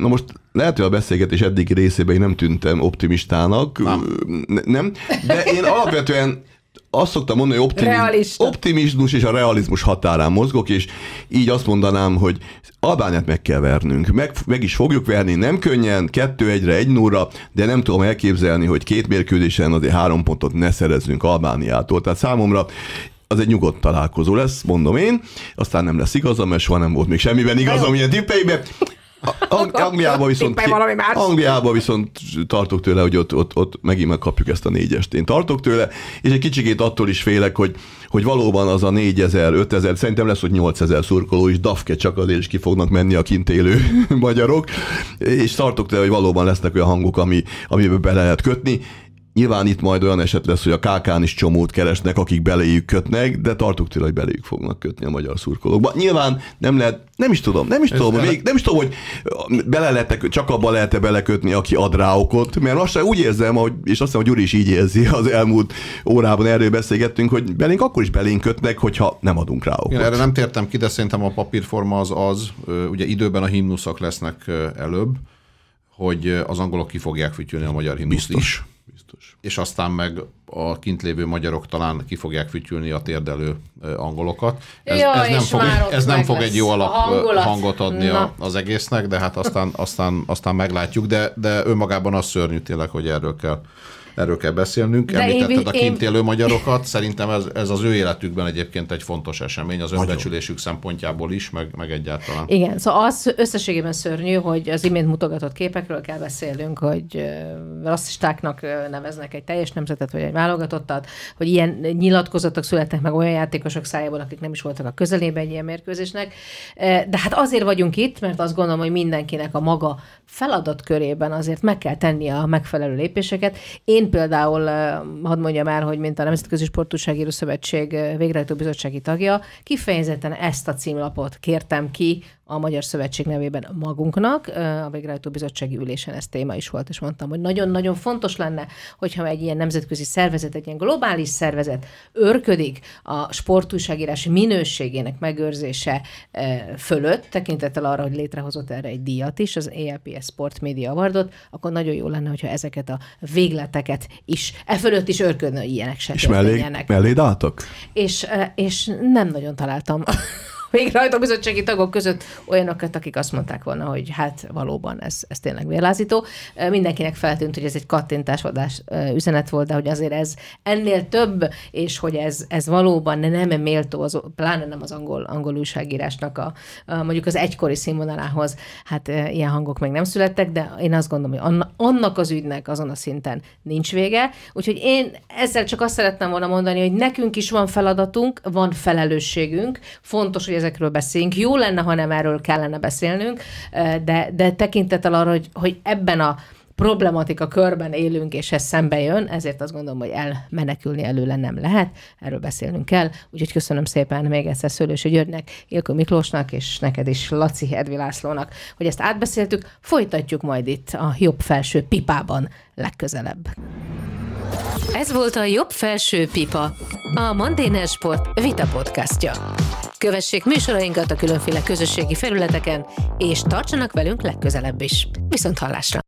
Na most lehet, hogy a beszélgetés eddigi részében én nem tűntem optimistának, nem, nem de én alapvetően azt szoktam mondani, hogy optimiz, optimizmus és a realizmus határán mozgok, és így azt mondanám, hogy Albániát meg kell vernünk. Meg, meg is fogjuk verni, nem könnyen, kettő egyre, egy nulla, de nem tudom elképzelni, hogy két mérkőzésen azért három pontot ne szerezzünk Albániától. Tehát számomra az egy nyugodt találkozó lesz, mondom én, aztán nem lesz igazam, mert soha nem volt még semmiben igazam ilyen tippeiben. Ang- Angliában viszont, más. Angliában viszont tartok tőle, hogy ott, ott, ott megint megkapjuk ezt a négyest. Én tartok tőle, és egy kicsikét attól is félek, hogy, hogy valóban az a 4000, 5000, szerintem lesz, hogy 8000 szurkoló is, dafke csak azért is ki fognak menni a kint élő [laughs] magyarok, és tartok tőle, hogy valóban lesznek olyan hangok, ami, amiben bele lehet kötni. Nyilván itt majd olyan eset lesz, hogy a KK-n is csomót keresnek, akik beléjük kötnek, de tartok tőle, hogy beléjük fognak kötni a magyar szurkolókba. Nyilván nem lehet, nem is tudom, nem is tudom, hogy még, nem is tudom, hogy bele lehet csak abba lehet-e belekötni, aki ad rá okot, mert lassan úgy érzem, hogy, és azt hiszem, hogy Gyuri is így érzi az elmúlt órában erről beszélgettünk, hogy belénk akkor is belénk kötnek, hogyha nem adunk rá okot. Én erre nem tértem ki, de szerintem a papírforma az az, ugye időben a himnuszak lesznek előbb, hogy az angolok ki fogják fütyülni a magyar himnuszt is. Biztos. És aztán meg a kint lévő magyarok talán ki fogják fütyülni a térdelő angolokat. Ez, Ja, ez nem, fog, ez nem fog egy jó alap hangulat. hangot adni Na. a, az egésznek, de hát aztán, aztán, aztán meglátjuk, de, de önmagában az szörnyű tényleg, hogy erről kell Erről kell beszélnünk. De én Említetted vi- a kint élő magyarokat. Szerintem ez, ez az ő életükben egyébként egy fontos esemény, az önbecsülésük szempontjából is, meg, meg egyáltalán. Igen, szóval az összességében szörnyű, hogy az imént mutogatott képekről kell beszélnünk, hogy rasszistáknak neveznek egy teljes nemzetet, vagy egy válogatottat, hogy ilyen nyilatkozatok születnek meg olyan játékosok szájából, akik nem is voltak a közelében egy ilyen mérkőzésnek. De hát azért vagyunk itt, mert azt gondolom, hogy mindenkinek a maga feladatkörében azért meg kell tennie a megfelelő lépéseket. Én például, eh, hadd mondjam el, hogy mint a Nemzetközi Sportúságíró Szövetség eh, végrehajtó bizottsági tagja, kifejezetten ezt a címlapot kértem ki a Magyar Szövetség nevében magunknak. A végrehajtó bizottsági ülésen ez téma is volt, és mondtam, hogy nagyon-nagyon fontos lenne, hogyha egy ilyen nemzetközi szervezet, egy ilyen globális szervezet őrködik a sportújságírás minőségének megőrzése fölött, tekintettel arra, hogy létrehozott erre egy díjat is, az ELPS Sport Media Awardot, akkor nagyon jó lenne, hogyha ezeket a végleteket is, e fölött is őrködne, hogy ilyenek se És mellé, álltak? És, és nem nagyon találtam végrehajtó bizottsági tagok között olyanokat, akik azt mondták volna, hogy hát valóban ez, ez tényleg vérlázító. Mindenkinek feltűnt, hogy ez egy kattintásvadás eh, üzenet volt, de hogy azért ez ennél több, és hogy ez, ez valóban nem méltó, az, pláne nem az angol, angol újságírásnak a, a, mondjuk az egykori színvonalához, hát ilyen hangok még nem születtek, de én azt gondolom, hogy anna, annak az ügynek azon a szinten nincs vége. Úgyhogy én ezzel csak azt szerettem volna mondani, hogy nekünk is van feladatunk, van felelősségünk, fontos, hogy ezekről beszéljünk. Jó lenne, ha nem erről kellene beszélnünk, de, de tekintettel arra, hogy, hogy ebben a problematika körben élünk, és ez szembe jön, ezért azt gondolom, hogy elmenekülni előle nem lehet, erről beszélnünk kell. Úgyhogy köszönöm szépen még egyszer Szőlősi Györgynek, Ilko Miklósnak, és neked is Laci Edvi Lászlónak, hogy ezt átbeszéltük. Folytatjuk majd itt a jobb felső pipában legközelebb. Ez volt a Jobb Felső Pipa, a Mandéner Sport Vita podcastja. Kövessék műsorainkat a különféle közösségi felületeken, és tartsanak velünk legközelebb is. Viszont hallásra!